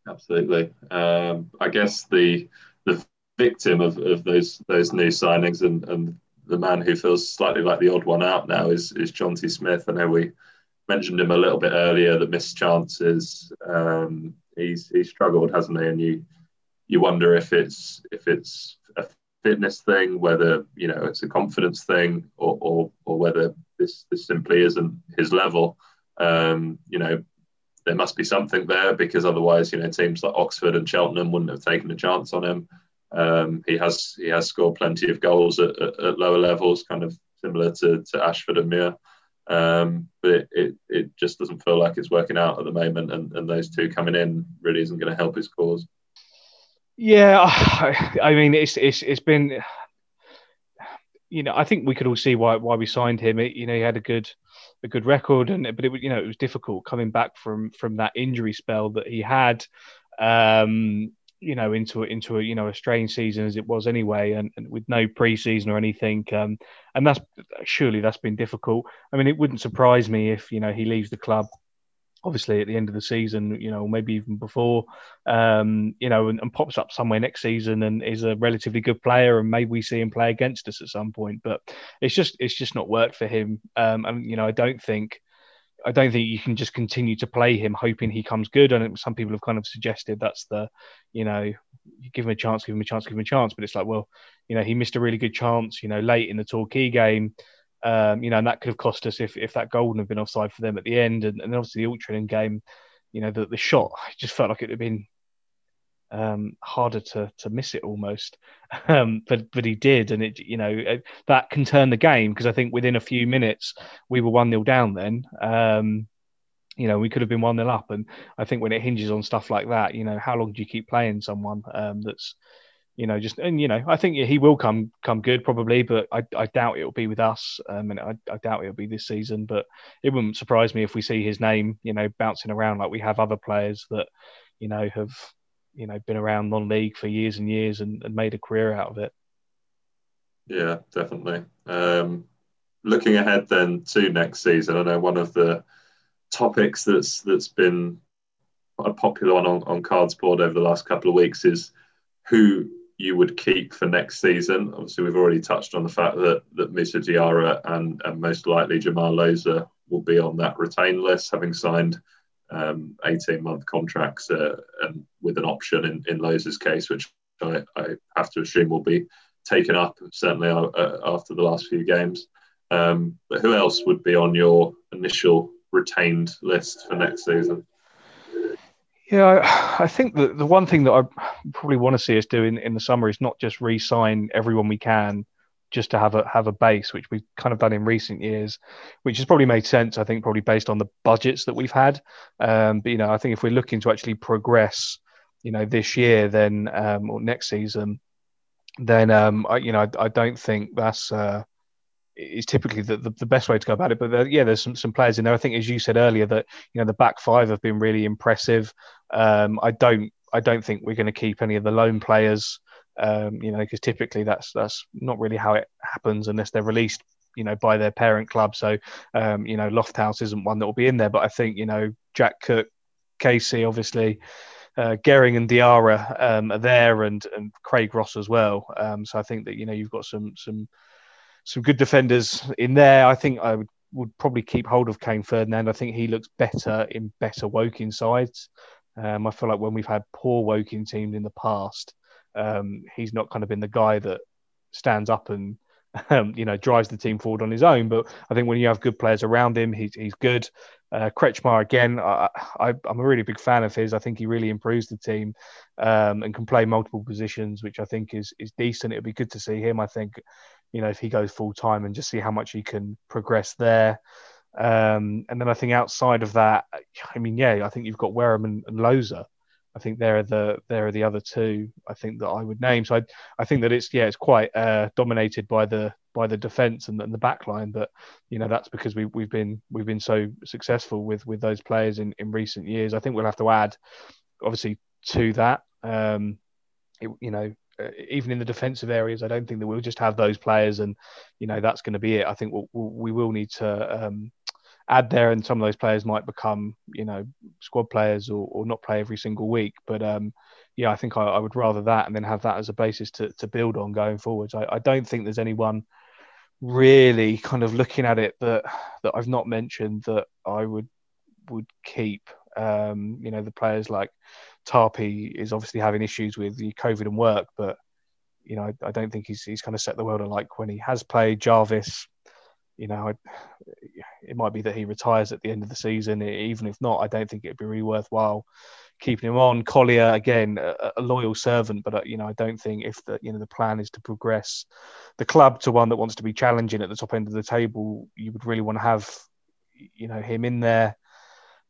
Absolutely. Um, I guess the the victim of, of those those new signings and, and the man who feels slightly like the odd one out now is is Jonty Smith. I know we mentioned him a little bit earlier. The missed chances. Um, he's he's struggled, hasn't he? And you you wonder if it's if it's a fitness thing, whether you know it's a confidence thing, or or, or whether this this simply isn't his level. Um, you know, there must be something there because otherwise, you know, teams like Oxford and Cheltenham wouldn't have taken a chance on him. Um, he has he has scored plenty of goals at, at, at lower levels, kind of similar to, to Ashford and Muir. Um, but it, it, it, just doesn't feel like it's working out at the moment, and, and those two coming in really isn't going to help his cause. Yeah, I, mean it's it's it's been, you know, I think we could all see why why we signed him. It, you know, he had a good a good record, and but it was you know it was difficult coming back from from that injury spell that he had. Um, you know into into a you know a strange season as it was anyway, and, and with no preseason or anything. Um, and that's surely that's been difficult. I mean, it wouldn't surprise me if you know he leaves the club. Obviously, at the end of the season, you know, maybe even before, um, you know, and, and, pops up somewhere next season and is a relatively good player, and maybe we see him play against us at some point. But it's just it's just not worked for him. Um, and you know, I don't think I don't think you can just continue to play him hoping he comes good. And some people have kind of suggested that's the, you know, you give him a chance, give him a chance, give him a chance. But it's like, well, you know, he missed a really good chance, you know, late in the Torquay game. Um, you know, and that could have cost us if, if that would have been offside for them at the end. And, and obviously the Altrincham game, you know, the, the shot just felt like it have been um, harder to to miss it almost. Um, but but he did, and it you know it, that can turn the game because I think within a few minutes we were one 0 down. Then um, you know we could have been one 0 up, and I think when it hinges on stuff like that, you know how long do you keep playing someone um, that's you know just and you know I think he will come come good probably, but I, I doubt it'll be with us, um, and I, I doubt it'll be this season. But it wouldn't surprise me if we see his name you know bouncing around like we have other players that you know have you know been around non-league for years and years and, and made a career out of it. Yeah, definitely. Um, looking ahead then to next season, I know one of the topics that's that's been a popular one on, on Cardsport over the last couple of weeks is who you would keep for next season. Obviously, we've already touched on the fact that that Moussa Diarra and, and most likely Jamar Loza will be on that retain list, having signed um, 18 month contracts uh, and with an option in, in Loz's case, which I, I, have to assume will be taken up certainly uh, after the last few games. Um, but who else would be on your initial retained list for next season? Yeah, I, think that the one thing that I probably want to see us do in, in the summer is not just re-sign everyone we can just to have a have a base, which we've kind of done in recent years, which has probably made sense. I think probably based on the budgets that we've had. Um, but you know, I think if we're looking to actually progress, you know, this year, then um, or next season, then um, I, you know, I, I don't think that's uh, is typically the, the, the, best way to go about it. But there, yeah, there's some, some players in there. I think, as you said earlier, that you know the back five have been really impressive. Um, I don't I don't think we're going to keep any of the loan players. Um, you know, because typically that's that's not really how it happens unless they're released, you know, by their parent club. So, um, you know, Lofthouse isn't one that will be in there, but I think you know Jack Cook, Casey, obviously. Uh, Gerring and Diarra um, are there, and and Craig Ross as well. Um, so I think that you know you've got some some some good defenders in there. I think I would, would probably keep hold of Kane Ferdinand. I think he looks better in better Woking sides. Um, I feel like when we've had poor Woking teams in the past, um, he's not kind of been the guy that stands up and um, you know drives the team forward on his own. But I think when you have good players around him, he's he's good. Uh, Kretzschmar again, I, am a really big fan of his. I think he really improves the team um, and can play multiple positions, which I think is is decent. It'd be good to see him. I think you know if he goes full time and just see how much he can progress there. Um, and then I think outside of that, I mean, yeah, I think you've got Wareham and, and Loza. I think there are the there are the other two. I think that I would name. So I I think that it's yeah it's quite uh, dominated by the by the defense and, and the back line. But you know that's because we we've been we've been so successful with with those players in in recent years. I think we'll have to add obviously to that. Um, it, you know, uh, even in the defensive areas, I don't think that we'll just have those players and you know that's going to be it. I think we'll we will need to um, add there, and some of those players might become, you know, squad players or, or not play every single week. But um, yeah, I think I, I, would rather that and then have that as a basis to, to build on going forwards. I, I don't think there's anyone really kind of looking at it that that I've not mentioned that I would would keep. Um, you know, the players like Tarpey is obviously having issues with the COVID and work, but you know, I, I don't think he's he's kind of set the world alike when he has played. Jarvis, you know, it might be that he retires at the end of the season. Even if not, I don't think it'd be really worthwhile keeping him on. Collier again, a, a, loyal servant, but uh, you know, I don't think if the you know the plan is to progress the club to one that wants to be challenging at the top end of the table, you would really want to have you know him in there.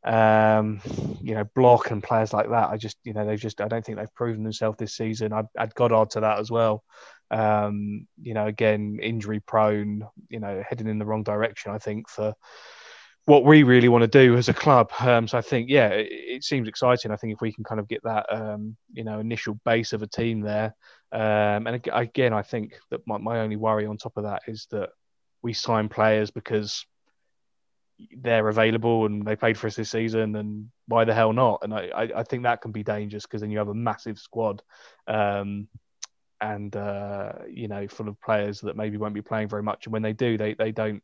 Um, you know, block and players like that. I just, you know, they've just, I don't think they've proven themselves this season. I'd add Goddard to that as well. Um, you know, again, injury prone, you know, heading in the wrong direction, I think, for what we really want to do as a club. Um, so I think, yeah, it, it, seems exciting. I think if we can kind of get that, um, you know, initial base of a team there. Um, and again, I think that my, my only worry on top of that is that we sign players because they're available and they played for us this season and why the hell not and i i think that can be dangerous because then you have a massive squad um, and uh, you know full of players that maybe won't be playing very much. And when they do they they don't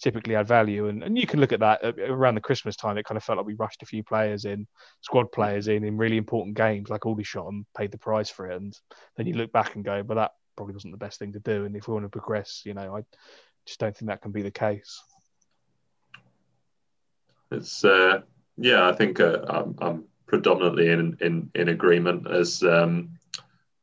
typically add value. And, and you can look at that uh, around the christmas time it kind of felt like we rushed a few players in squad players in in really important games like Aldershot and paid the price for it. And then you look back and go but that probably wasn't the best thing to do. And if we want to progress you know i just don't think that can be the case. It's uh, yeah i think uh, I'm, I'm predominantly in in in agreement as um,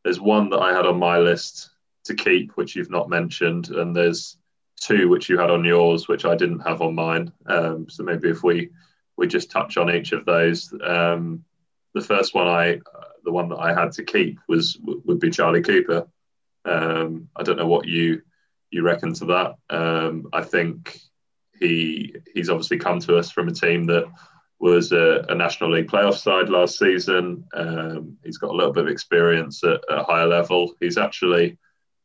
there's one that I had on my list to keep, which you've not mentioned, and there's two which you had on yours, which I didn't have on mine. Um, so maybe if we we just touch on each of those. Um, the first one I, the one that I had to keep was would be Charlie Cooper. Um, I don't know what you you reckon to that. Um, I think he he's obviously come to us from a team that was a, a, National League playoff side last season. Um, he's got a little bit of experience at, a higher level. He's actually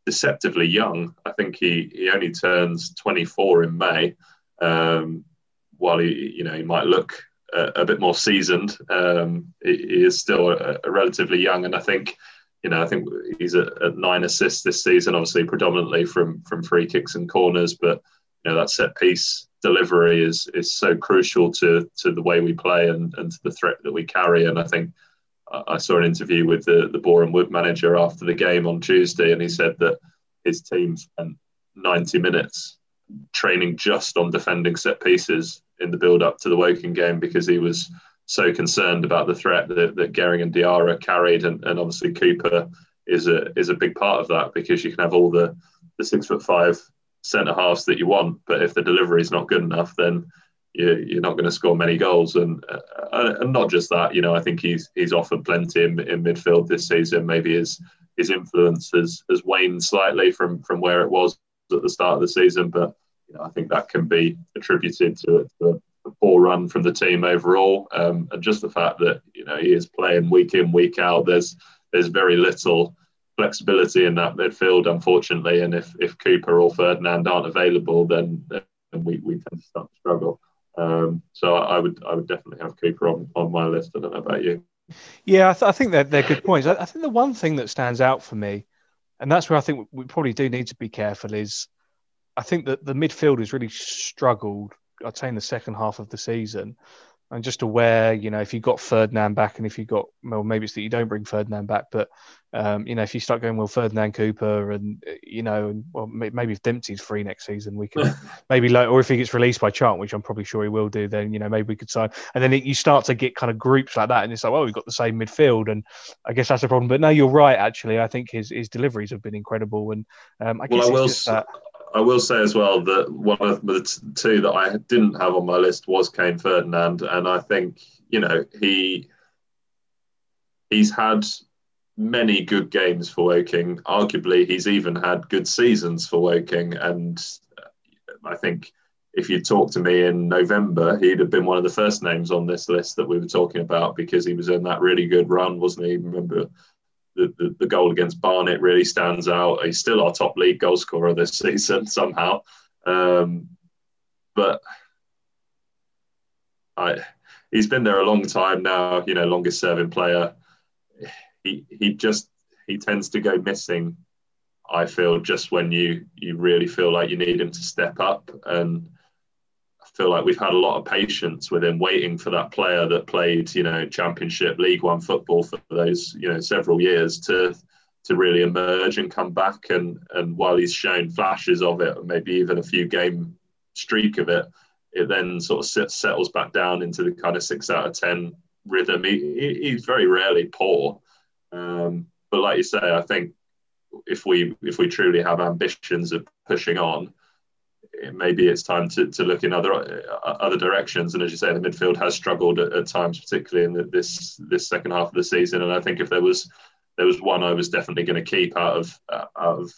deceptively young. I think he, he only turns 24 in May. Um, while he, you know, he might look a, a bit more seasoned, um, he, he, is still a, a, relatively young. And I think, you know, I think he's at, at, nine assists this season, obviously predominantly from from free kicks and corners, but you know that set piece delivery is is so crucial to to the way we play and, and to the threat that we carry. And I think uh, I saw an interview with the the Boreham Wood manager after the game on Tuesday, and he said that his team spent 90 minutes training just on defending set pieces in the build up to the Woking game because he was so concerned about the threat that, that Gerring and Diarra carried, and, and obviously Cooper is a is a big part of that because you can have all the the six foot five centre halves that you want, but if the delivery is not good enough, then you, are not going to score many goals. And uh, and not just that, you know, I think he's he's offered plenty in, in midfield this season. Maybe his his influence has has waned slightly from from where it was at the start of the season, but you know, I think that can be attributed to, to a poor run from the team overall, um, and just the fact that you know he is playing week in week out. There's there's very little flexibility in that midfield, unfortunately. And if, if Cooper or Ferdinand aren't available, then, then we, we tend to start to struggle. Um, so I would I would definitely have Cooper on, on my list. I don't know about you. Yeah, I, th- I think they're, they're good points. I, I, think the one thing that stands out for me, and that's where I think we probably do need to be careful, is I think that the midfield has really struggled, I'd say, in the second half of the season. I'm just aware, you know, if you got Ferdinand back and if you got, well, maybe it's that you don't bring Ferdinand back, but, um, you know, if you start going, well, Ferdinand Cooper and, you know, and well, maybe if Dempsey's free next season, we can maybe, like, or if he gets released by Chant, which I'm probably sure he will do, then, you know, maybe we could sign. And then it, you start to get kind of groups like that. And it's like, well, we've got the same midfield. And I guess that's a problem. But no, you're right, actually. I think his, his deliveries have been incredible. And um, I guess well, I will. That, I will say as well that one of the two that I didn't have on my list was Kane Ferdinand, and I think you know he he's had many good games for Woking. Arguably, he's even had good seasons for Woking, and I think if you talked to me in November, he'd have been one of the first names on this list that we were talking about because he was in that really good run, wasn't he? Remember the, the, goal against Barnet really stands out. He's still our top league goal scorer this season somehow. Um, but I, he's been there a long time now, you know, longest serving player. He, he just, he tends to go missing, I feel, just when you, you really feel like you need him to step up. And feel like we've had a lot of patience with him waiting for that player that played, you know, championship League One football for those, you know, several years to to really emerge and come back. And and while he's shown flashes of it, maybe even a few game streak of it, it then sort of sits, settles back down into the kind of six out of ten rhythm. He, he's very rarely poor, um, but like you say, I think if we if we truly have ambitions of pushing on maybe it's time to, to look in other uh, other directions. And as you say, the midfield has struggled at, at times, particularly in the, this this second half of the season. And I think if there was there was one I was definitely going to keep out of uh, out of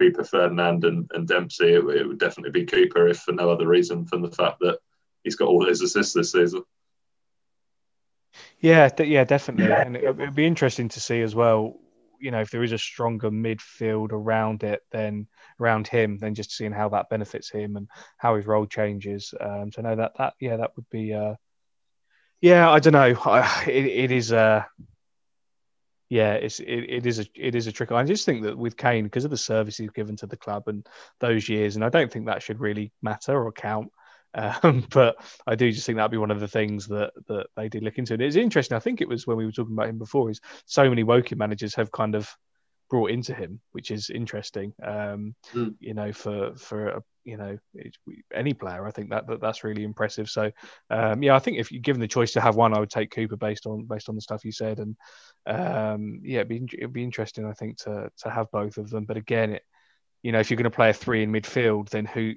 Cooper, Ferdinand, and, and Dempsey, it, it, would definitely be Cooper, if for no other reason than the fact that he's got all his assists this season. Yeah, yeah, definitely, and it, would be interesting to see as well. You know, if there is a stronger midfield around it, then around him then just seeing how that benefits him and how his role changes. Um, so no, that that yeah, that would be uh, yeah, I don't know. I, it, it is uh yeah, it's it, it is a it is a trick. I just think that with Kane, because of the service he's given to the club and those years, and I don't think that should really matter or count. Um, but I do just think that'd be one of the things that that they did look into. And it's interesting. I think it was when we were talking about him before. Is so many Woking managers have kind of brought into him, which is interesting. Um, mm. You know, for for a, you know any player, I think that, that that's really impressive. So um, yeah, I think if you're given the choice to have one, I would take Cooper based on based on the stuff you said, and um, yeah, it'd be it'd be interesting, I think, to to have both of them. But again, it you know if you're going to play a three in midfield, then who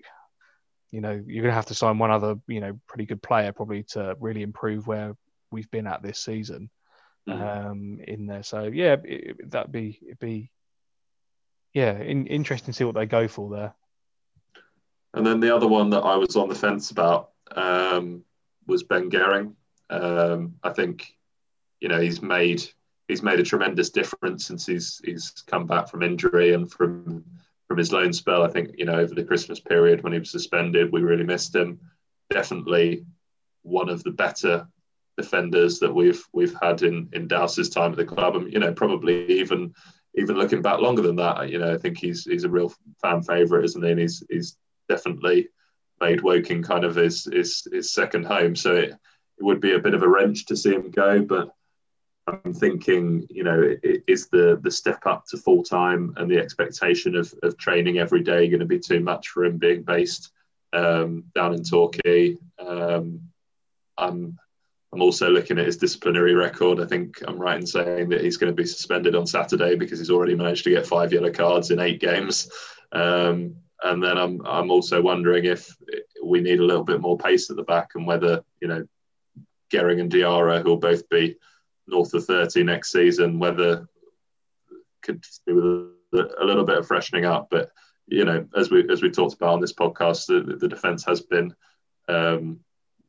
you know you're going to have to sign one other you know pretty good player probably to really improve where we've been at this season. Mm. um, in there. So yeah, it, that'd be it'd be yeah, in, interesting to see what they go for there. And then the other one that I was on the fence about um, was Ben Gerring. Um, I think you know he's made he's made a tremendous difference since he's he's come back from injury and from from his loan spell. I think you know over the Christmas period when he was suspended, we really missed him. Definitely one of the better defenders that we've we've had in in Dowse's time at the club, and you know probably even even looking back longer than that, you know I think he's he's a real fan favourite, isn't he? And he's he's definitely made Woking kind of his his, his second home. So it, it would be a bit of a wrench to see him go, but I'm thinking, you know, is the the step up to full time and the expectation of, of training every day going to be too much for him being based um, down in Torquay? Um, I'm I'm also looking at his disciplinary record. I think I'm right in saying that he's going to be suspended on Saturday because he's already managed to get five yellow cards in eight games. Um, and then I'm I'm also wondering if we need a little bit more pace at the back and whether you know Gerring and Diarra, who'll both be north of 30 next season, whether could do with a, little bit of freshening up. But you know, as we as we talked about on this podcast, the, the defence has been, um,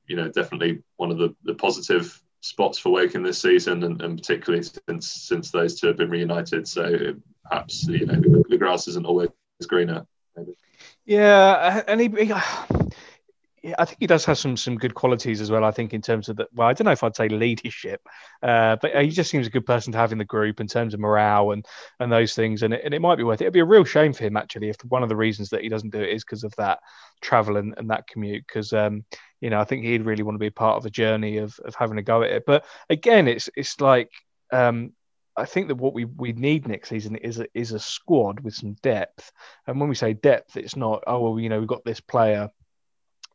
you know, definitely one of the, the positive spots for Woking this season, and, and particularly since since those two have been reunited. So perhaps you know the, grass isn't always greener. Maybe. Yeah, and he, I think he does have some some good qualities as well. I think in terms of the well, I don't know if I'd say leadership, uh, but he just seems a good person to have in the group in terms of morale and and those things. And it, and it might be worth it. It'd be a real shame for him actually if one of the reasons that he doesn't do it is because of that travel and, and that commute. Because um, you know, I think he'd really want to be part of a journey of of having a go at it. But again, it's it's like um, I think that what we, we need next season is a, is a squad with some depth. And when we say depth, it's not oh well, you know, we've got this player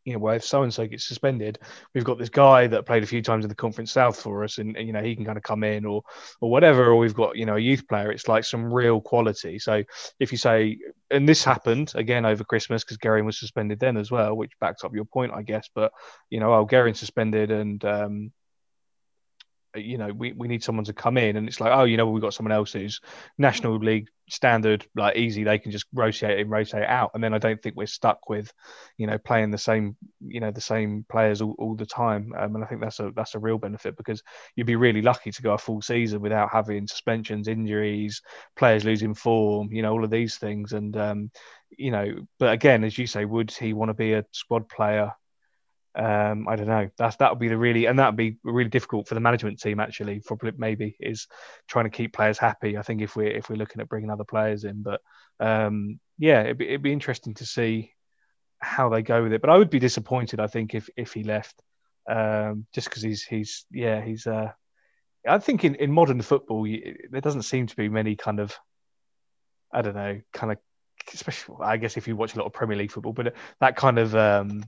you know, well, if so and so gets suspended, we've got this guy that played a few times in the Conference South for us, and, and, you know he can kind of come in or or whatever, or we've got you know a youth player. It's like some real quality. So if you say, and this happened again over Christmas because Gerring was suspended then as well, which backs up your point, I guess. But you know, oh, Gerring suspended, and um, you know, we, we need someone to come in and it's like, oh, you know, we've got someone else who's National League standard, like easy, they can just rotate and rotate out. And then I don't think we're stuck with, you know, playing the same, you know, the same players all, all the time. Um, and I think that's a that's a real benefit because you'd be really lucky to go a full season without having suspensions, injuries, players losing form, you know, all of these things. And um, you know, but again, as you say, would he want to be a squad player um, I don't know. That's that would be the really, and that would be really difficult for the management team. Actually, probably maybe is trying to keep players happy. I think if we're if we're looking at bringing other players in, but um, yeah, it'd be, it'd be interesting to see how they go with it. But I would be disappointed. I think if if he left, um, just because he's he's yeah he's. Uh, I think in, in modern football, there doesn't seem to be many kind of, I don't know, kind of, especially I guess if you watch a lot of Premier League football, but that kind of um,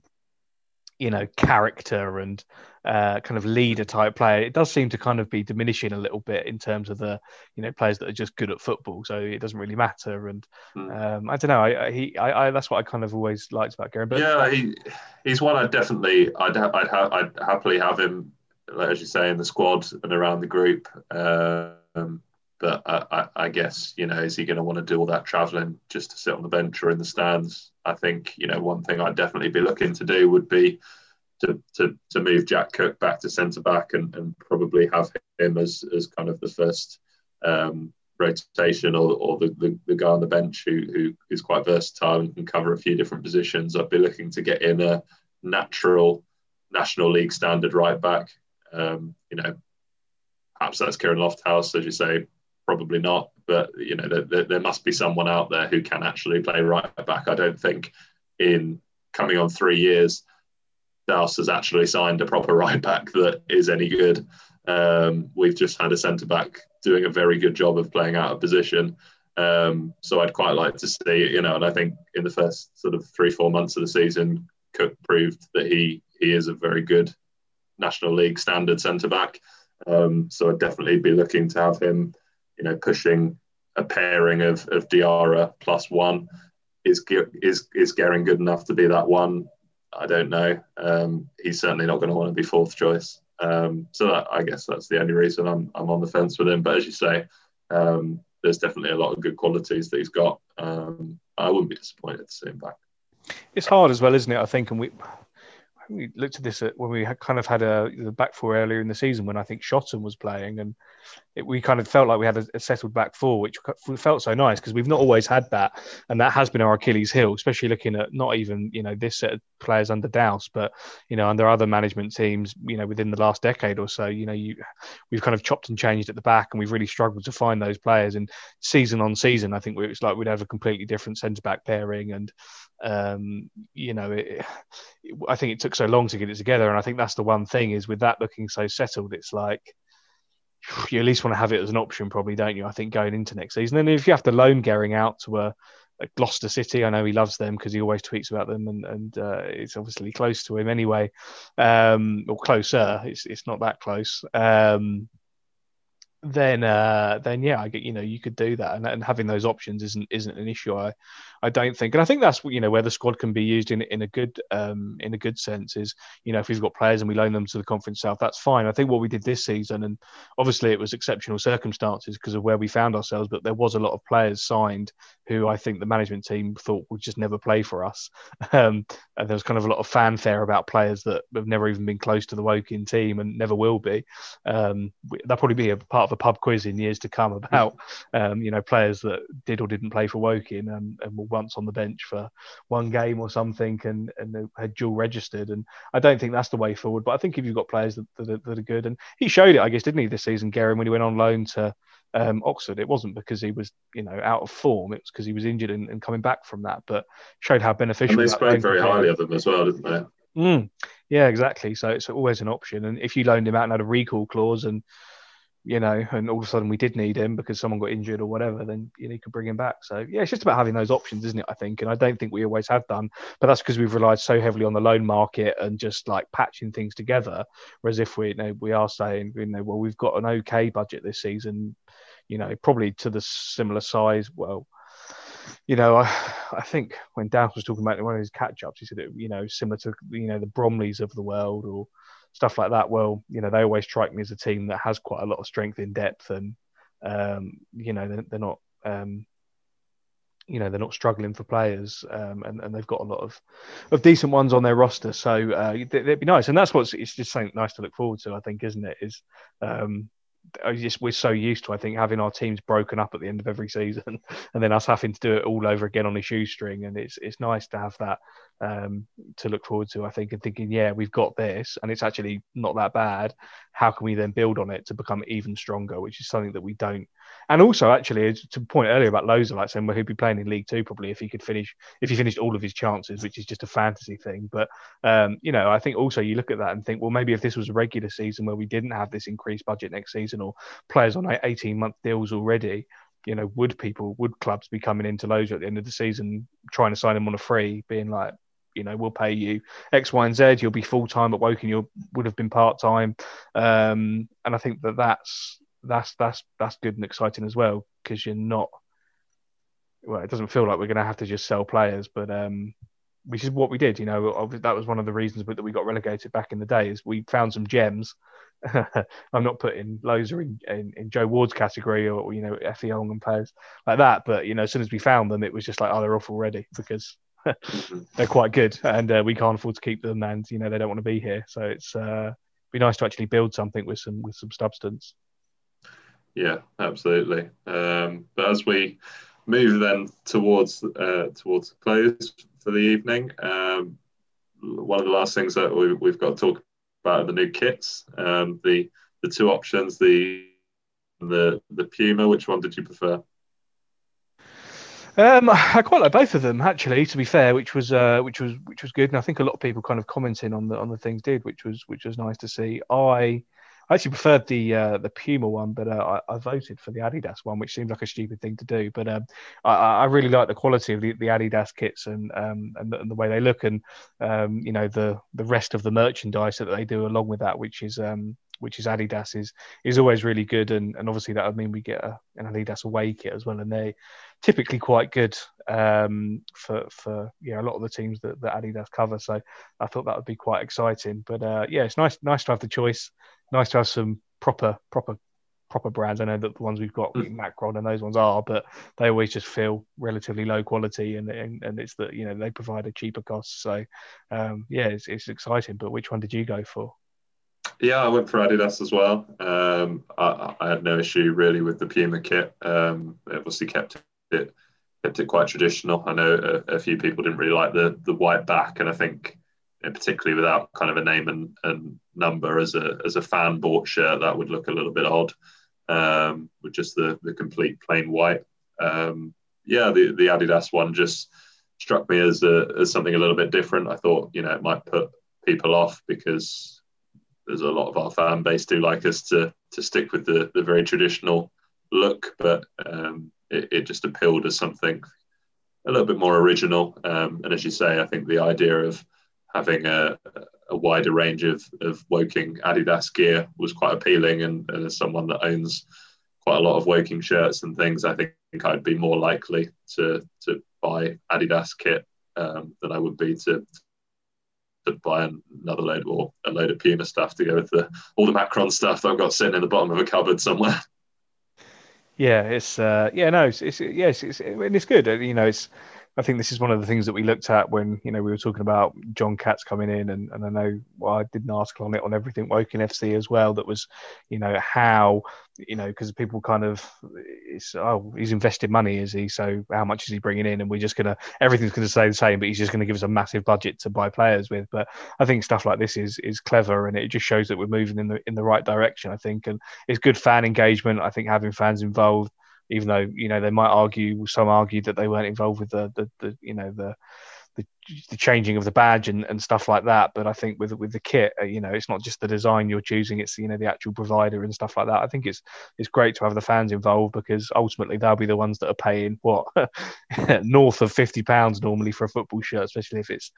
you know character and uh, kind of leader type player it does seem to kind of be diminishing a little bit in terms of the you know players that are just good at football so it doesn't really matter and mm. um, I don't know I, he I, I, that's what I kind of always liked about Gary but yeah he, he's one I definitely I'd I'd, ha- I'd happily have him as you say in the squad and around the group um, but I, I, guess you know, is he going to want to do all that travelling just to sit on the bench or in the stands? I think you know one thing I'd definitely be looking to do would be to to, to move Jack Cook back to centre back and, and probably have him as as kind of the first um, rotation or, or the, the, the, guy on the bench who who is quite versatile and can cover a few different positions. I'd be looking to get in a natural National League standard right back. Um, you know, perhaps that's Kieran Lofthouse, as you say, probably not. But you know, there, there, must be someone out there who can actually play right back. I don't think in coming on three years, Dallas has actually signed a proper right back that is any good. Um, we've just had a centre back doing a very good job of playing out of position. Um, so I'd quite like to see, you know, and I think in the first sort of three, four months of the season, Cook proved that he he is a very good National League standard centre back. Um, so I'd definitely be looking to have him you know, pushing a pairing of, of Diarra plus one. Is is is Gerring good enough to be that one? I don't know. Um, he's certainly not going to want to be fourth choice. Um, so that, I guess that's the only reason I'm I'm on the fence with him. But as you say, um, there's definitely a lot of good qualities that he's got. Um, I wouldn't be disappointed to see him back. It's hard as well, isn't it? I think, and we we looked at this when we had kind of had a the back four earlier in the season when I think Shotton was playing, and it, we kind of felt like we had a, a settled back four, which felt so nice because we've not always had that, and that has been our Achilles heel, especially looking at not even you know this set of players under Dowse, but you know under other management teams, you know within the last decade or so, you know you we've kind of chopped and changed at the back, and we've really struggled to find those players. And season on season, I think it's like we'd have a completely different centre back pairing, and um, you know, it, I think it took so long to get it together, and I think that's the one thing is with that looking so settled, it's like you at least want to have it as an option, probably, don't you? I think going into next season, and if you have to loan Gerring out to a, a Gloucester City, I know he loves them because he always tweets about them, and and uh, it's obviously close to him anyway, um, or closer. It's it's not that close. Um, then uh, then yeah, I get you know you could do that, and, and having those options isn't isn't an issue. I I don't think, and I think that's you know where the squad can be used in in a good um, in a good sense is you know if we've got players and we loan them to the Conference South, that's fine. I think what we did this season, and obviously it was exceptional circumstances because of where we found ourselves, but there was a lot of players signed who I think the management team thought would just never play for us, um, and there was kind of a lot of fanfare about players that have never even been close to the Woking team and never will be. Um, that'll probably be a part of a pub quiz in years to come about um, you know players that did or didn't play for Woking and, and once on the bench for one game or something and and had dual registered. And I don't think that's the way forward. But I think if you've got players that, that, are, that are good, and he showed it, I guess, didn't he, this season, Gerring, when he went on loan to um, Oxford. It wasn't because he was, you know, out of form. It was because he was injured and, and, coming back from that. But showed how beneficial. And they spoke very highly of him as well, didn't they? Mm, yeah, exactly. So it's always an option. And if you loaned him out and had a recall clause and you know, and all of a sudden we did need him because someone got injured or whatever, then you, know, you could bring him back. So yeah, it's just about having those options, isn't it? I think, and I don't think we always have done, but that's because we've relied so heavily on the loan market and just like patching things together. Whereas if we, you know, we are saying, you know, well, we've got an okay budget this season, you know, probably to the similar size. Well, you know, I, I think when Dan was talking about one of his catch ups, he said it, you know, similar to you know the Bromleys of the world or stuff like that. Well, you know, they always strike me as a team that has quite a lot of strength in depth, and um, you know, they're, they're not. Um, you know they're not struggling for players, um, and, and they've got a lot of, of decent ones on their roster. So uh, it'd be nice, and that's what's it's just something nice to look forward to. I think, isn't it? Is um, just we're so used to I think having our teams broken up at the end of every season, and then us having to do it all over again on a shoestring, and it's it's nice to have that um, to look forward to. I think and thinking, yeah, we've got this, and it's actually not that bad. How can we then build on it to become even stronger? Which is something that we don't. And also, actually, to point earlier about Loza, like saying well, he'd be playing in League Two probably if he could finish if he finished all of his chances, which is just a fantasy thing. But um, you know, I think also you look at that and think, well, maybe if this was a regular season where we didn't have this increased budget next season or players on 18 month deals already you know, would people, would clubs be coming into Loza at the end of the season trying to sign him on a free, being like, you know, we'll pay you X, Y, and Z. You'll be full time at Woking. You would have been part time, um, and I think that that's that's that's that's good and exciting as well because you're not. Well, it doesn't feel like we're going to have to just sell players, but um, which is what we did. You know, that was one of the reasons that we got relegated back in the day. Is we found some gems. I'm not putting Loza in, in, in, Joe Ward's category or you know Effie and players like that, but you know, as soon as we found them, it was just like, oh, they're off already because they're quite good, and uh, we can't afford to keep them, and you know they don't want to be here. So it's uh, be nice to actually build something with some with some substance. Yeah, absolutely. Um, but as we move then towards uh, towards the close for the evening, um, one of the last things that we, we've got to talk about are the new kits. Um, the the two options, the the the Puma. Which one did you prefer? Um, I quite like both of them actually. To be fair, which was uh, which was which was good, and I think a lot of people kind of commenting on the on the things did, which was which was nice to see. I I actually preferred the uh, the Puma one, but uh, I, I, voted for the Adidas one, which seems like a stupid thing to do. But um, I, I, really like the quality of the, the Adidas kits and um, and the, and, the, way they look, and um, you know the the rest of the merchandise that they do along with that, which is um, which is Adidas is is always really good, and, and obviously that would mean we get a, an Adidas away kit as well, and they typically quite good um, for for yeah a lot of the teams that, that Adidas cover. So I thought that would be quite exciting. But uh, yeah, it's nice nice to have the choice. Nice to have some proper proper proper brands. I know that the ones we've got, mm. Macron and those ones are, but they always just feel relatively low quality, and and, and it's that you know they provide a cheaper cost. So um, yeah, it's, it's exciting. But which one did you go for? Yeah, I went for Adidas as well. Um, I, I, had no issue really with the Puma kit. Um, obviously kept it kept it quite traditional. I know a, a, few people didn't really like the the white back, and I think particularly without kind of a name and, and number as a as a fan bought shirt, that would look a little bit odd um, with just the the complete plain white. Um, yeah, the the Adidas one just struck me as a, as something a little bit different. I thought you know it might put people off because there's a lot of our fan base do like us to to stick with the the very traditional look, but um, it, it, just appealed as something a little bit more original. Um, and as you say, I think the idea of having a, a wider range of, of Woking Adidas gear was quite appealing. And, and, as someone that owns quite a lot of Woking shirts and things, I think I'd be more likely to, to buy Adidas kit um, than I would be to, buy another load or a load of Puma stuff to go with the, all the Macron stuff that I've got sitting in the bottom of a cupboard somewhere. Yeah, it's uh, yeah, no, it's, it's yes, it's, it's good. You know, it's I think this is one of the things that we looked at when you know we were talking about John Katz coming in, and, and I know well, I did an article on it on everything Woking FC as well. That was, you know, how you know because people kind of it's oh he's invested money is he? So how much is he bringing in? And we're just gonna everything's gonna stay the same but he's just gonna give us a massive budget to buy players with. But I think stuff like this is is clever and it just shows that we're moving in the in the right direction I think. And it's good fan engagement I think having fans involved even though you know they might argue some argue that they weren't involved with the the, the you know the the, the changing of the badge and, and stuff like that. But I think with with the kit, uh, you know, it's not just the design you're choosing; it's you know the actual provider and stuff like that. I think it's it's great to have the fans involved because ultimately they'll be the ones that are paying what north of fifty pounds normally for a football shirt, especially if it's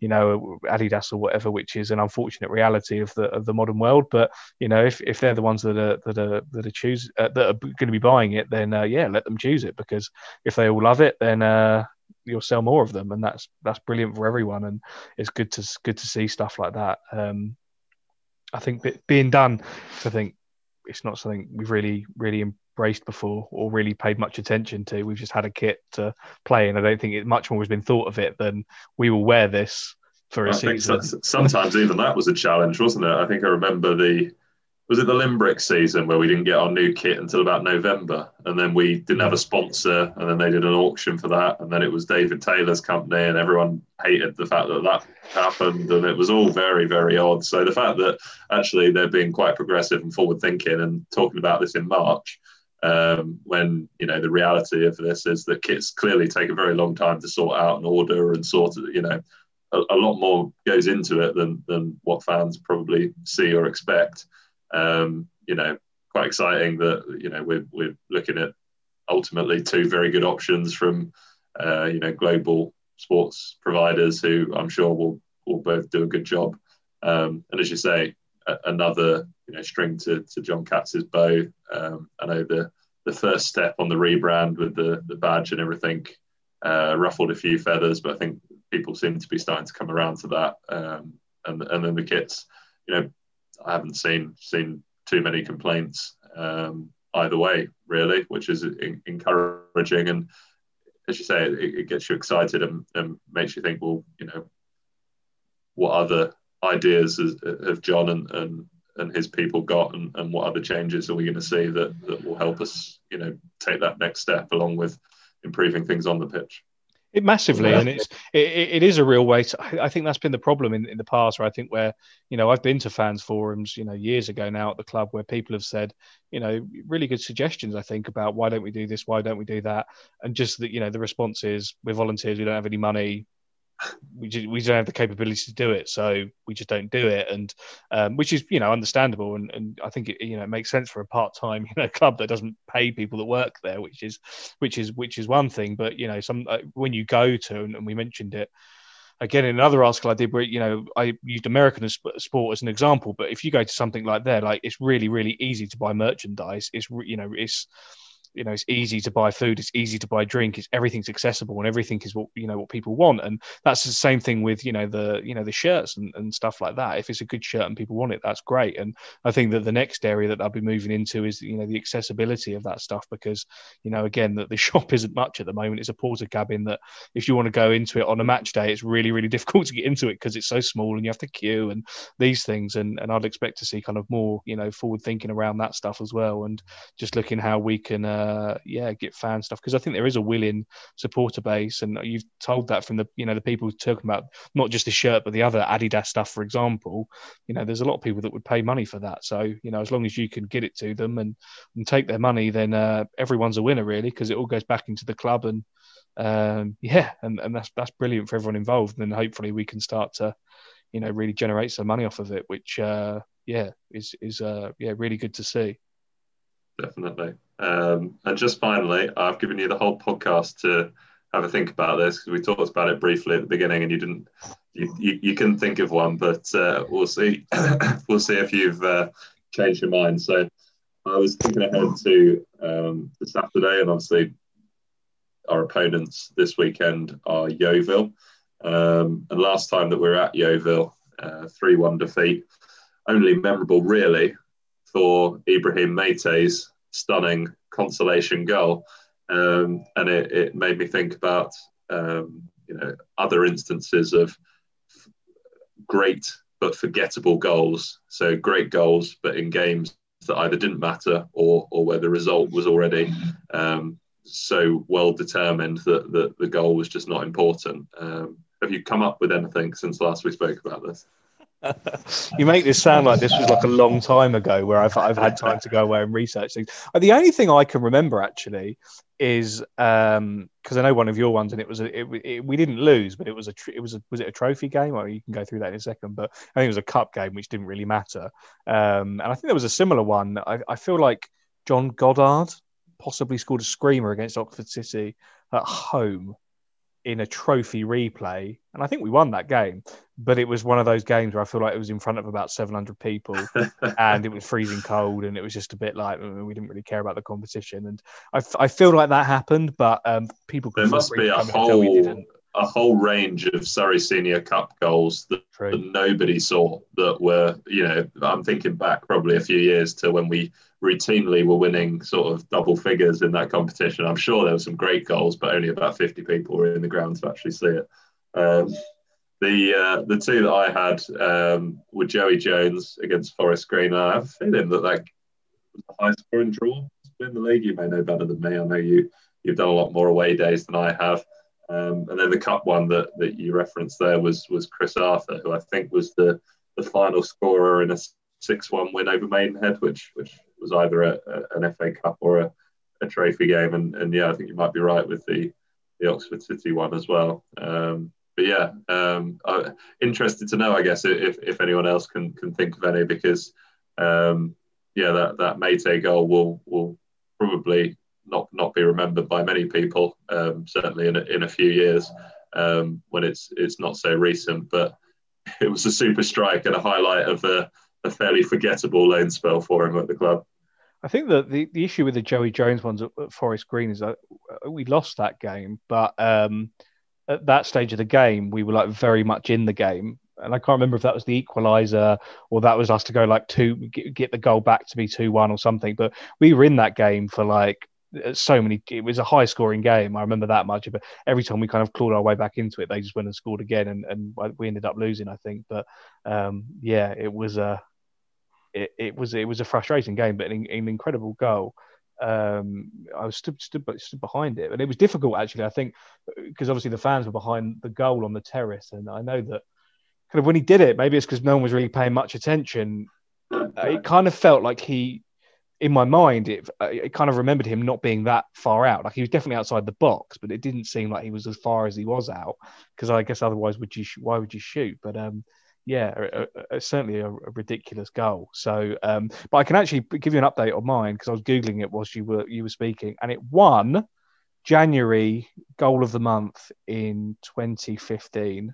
you know Adidas or whatever, which is an unfortunate reality of the of the modern world. But you know, if, if they're the ones that are that are that are choose uh, that are going to be buying it, then uh, yeah, let them choose it because if they all love it, then uh, you'll sell more of them, and that's that's brilliant for everyone. And it's good to good to see stuff like that. Um, I think being done, I think it's not something we've really really embraced before or really paid much attention to. We've just had a kit to play, and I don't think it much more has been thought of it than we will wear this for a I season. Think sometimes even that was a challenge, wasn't it? I think I remember the was it the Limbrick season where we didn't get our new kit until about November, and then we didn't have a sponsor, and then they did an auction for that, and then it was David Taylor's company, and everyone hated the fact that that happened, and it was all very, very odd. So the fact that actually they're being quite progressive and forward thinking and talking about this in March, um, when you know the reality of this is that kits clearly take a very long time to sort out and order and sort of, you know, a, a lot more goes into it than than what fans probably see or expect um, you know, quite exciting that you know we're we're looking at ultimately two very good options from uh, you know global sports providers who I'm sure will will both do a good job. Um, and as you say, a, another you know string to, to John Katz's bow. Um, I know the the first step on the rebrand with the the badge and everything uh, ruffled a few feathers, but I think people seem to be starting to come around to that. Um, and and then the kits, you know, I haven't seen seen too many complaints um, either way, really, which is in, encouraging. And as you say, it, it gets you excited and, and, makes you think, well, you know, what other ideas has, have John and, and and his people got, and, and what other changes are we going to see that that will help us, you know, take that next step along with improving things on the pitch. It massively, yeah. and it's it, it is a real way. To, I think that's been the problem in, in the past. Where I think where you know I've been to fans forums, you know, years ago now at the club where people have said, you know, really good suggestions. I think about why don't we do this, why don't we do that, and just that you know the response is we're volunteers, we don't have any money, we just, we don't have the capability to do it, so we just don't do it, and um, which is you know understandable, and, and I think it you know it makes sense for a part time you know club that doesn't pay people that work there, which is which is which is one thing, but you know some uh, when you go to and, and we mentioned it again in another article I did where you know I used American sport as an example, but if you go to something like there, like it's really really easy to buy merchandise. It's you know it's you know it's easy to buy food, it's easy to buy drink, it's everything's accessible and everything is what you know what people want. And that's the same thing with you know the you know the shirts and, and stuff like that. If it's a good shirt and people want it, that's great. And I think that the next area that I'll be moving into is you know the accessibility of that stuff because you know again that the shop isn't much at the moment. It's a Portakabin that if you want to go into it on a match day, it's really really difficult to get into it because it's so small and you have to queue and these things. And and I'd expect to see kind of more you know forward thinking around that stuff as well and just looking how we can uh yeah get fan stuff because I think there is a willing supporter base and you've told that from the you know the people talking about not just the shirt but the other Adidas stuff for example. You know there's a lot of people that would pay money for that. So you know as long as you can get it to them and, and take their money then uh, everyone's a winner really because it all goes back into the club and um, yeah and, and that's that's brilliant for everyone involved. And hopefully we can start to you know really generate some money off of it which uh, yeah is is uh, yeah really good to see definitely. Um, and just finally i've given you the whole podcast to have a think about this because we talked about it briefly at the beginning and you didn't you, you, you couldn't think of one but uh, we'll see we'll see if you've uh, changed your mind. So i was thinking ahead to um, the saturday and obviously our opponents this weekend are yeovil. Um, and last time that we were at yeovil uh, 3-1 defeat only memorable really for ibrahim meite's stunning consolation goal um, and it, it, made me think about um, you know other instances of great but forgettable goals. So great goals, but in games that either didn't matter or or where the result was already um, so well determined that, that the goal was just not important. Um, have you come up with anything since last we spoke about this? You make this sound like this was like a long time ago where I've, I've had time to go away and research things. Uh, the only thing I can remember actually is because um, I know one of your ones and it was a, it, it, we didn't lose, but it was a it was a, was it a trophy game? Or you can go through that in a second, but I think it was a cup game which didn't really matter. Um, and I think there was a similar one. I, I feel like John Goddard possibly scored a screamer against Oxford City at home in a trophy replay, and I think we won that game. But it was one of those games where I feel like it was in front of about 700 people, and it was freezing cold, and it was just a bit like mm, we didn't really care about the competition. And I, I feel like that happened, but um, people there must be a whole a whole range of Surrey Senior Cup goals that, that, nobody saw that were, you know, I'm thinking back probably a few years to when we routinely were winning sort of double figures in that competition. I'm sure there were some great goals, but only about 50 people were in the ground to actually see it. Um, the uh, the two that I had um, were Joey Jones against Forest Green. I have a feeling that that was a high scoring draw in the league. You may know better than me. I know you you've done a lot more away days than I have. Um, and then the cup one that, that you referenced there was was Chris Arthur, who I think was the, the final scorer in a six one win over Maidenhead, which which was either a, a, an FA Cup or a, a trophy game. And, and yeah, I think you might be right with the the Oxford City one as well. Um, but yeah, um, I'm interested to know, I guess, if, if anyone else can can think of any, because um, yeah, that that Meite goal will will probably not not be remembered by many people. Um, certainly in a, in a few years um, when it's it's not so recent. But it was a super strike and a highlight of a, a fairly forgettable loan spell for him at the club. I think that the, the issue with the Joey Jones ones at, at Forest Green is that we lost that game, but um, at that stage of the game, we were like very much in the game. And I can't remember if that was the equaliser or that was us to go like two, get, get the goal back to be 2 1 or something. But we were in that game for like uh, so many. It was a high scoring game. I remember that much. But every time we kind of clawed our way back into it, they just went and scored again, and, and we ended up losing. I think. But um, yeah, it was a it, it, was it was a frustrating game, but an, an incredible goal. Um, I was stood, stood stood behind it, and it was difficult actually. I think because obviously the fans were behind the goal on the terrace, and I know that kind of when he did it, maybe it's because no one was really paying much attention. It kind of felt like he in my mind, it, it kind of remembered him not being that far out. Like he was definitely outside the box, but it didn't seem like he was as far as he was out. Because I guess otherwise, would you? Why would you shoot? But um, yeah, a, a, certainly a, ridiculous goal. So, um, but I can actually give you an update on mine because I was googling it whilst you were you were speaking, and it won January goal of the month in 2015.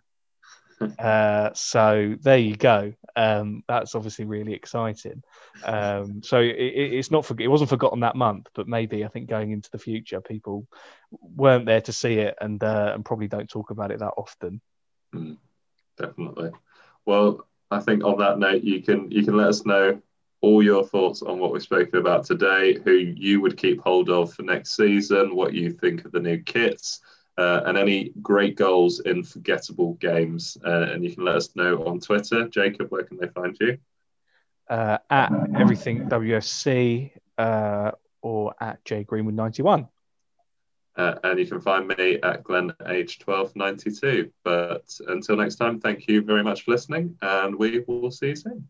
Uh, so there you go. Um, that's obviously really exciting. Um, so it, it's not for, it wasn't forgotten that month, but maybe I think going into the future, people weren't there to see it and uh, and probably don't talk about it that often. Mm, definitely. Well, I think on that note, you can you can let us know all your thoughts on what we've spoken about today, who you would keep hold of for next season, what you think of the new kits, uh, and any great goals in forgettable games. Uh, and you can let us know on Twitter. Jacob, where can they find you? Uh, at everything WSC uh, or at J Greenwood 91. Uh, and you can find me at Glenn H1292. But until next time, thank you very much for listening, and we will see you soon.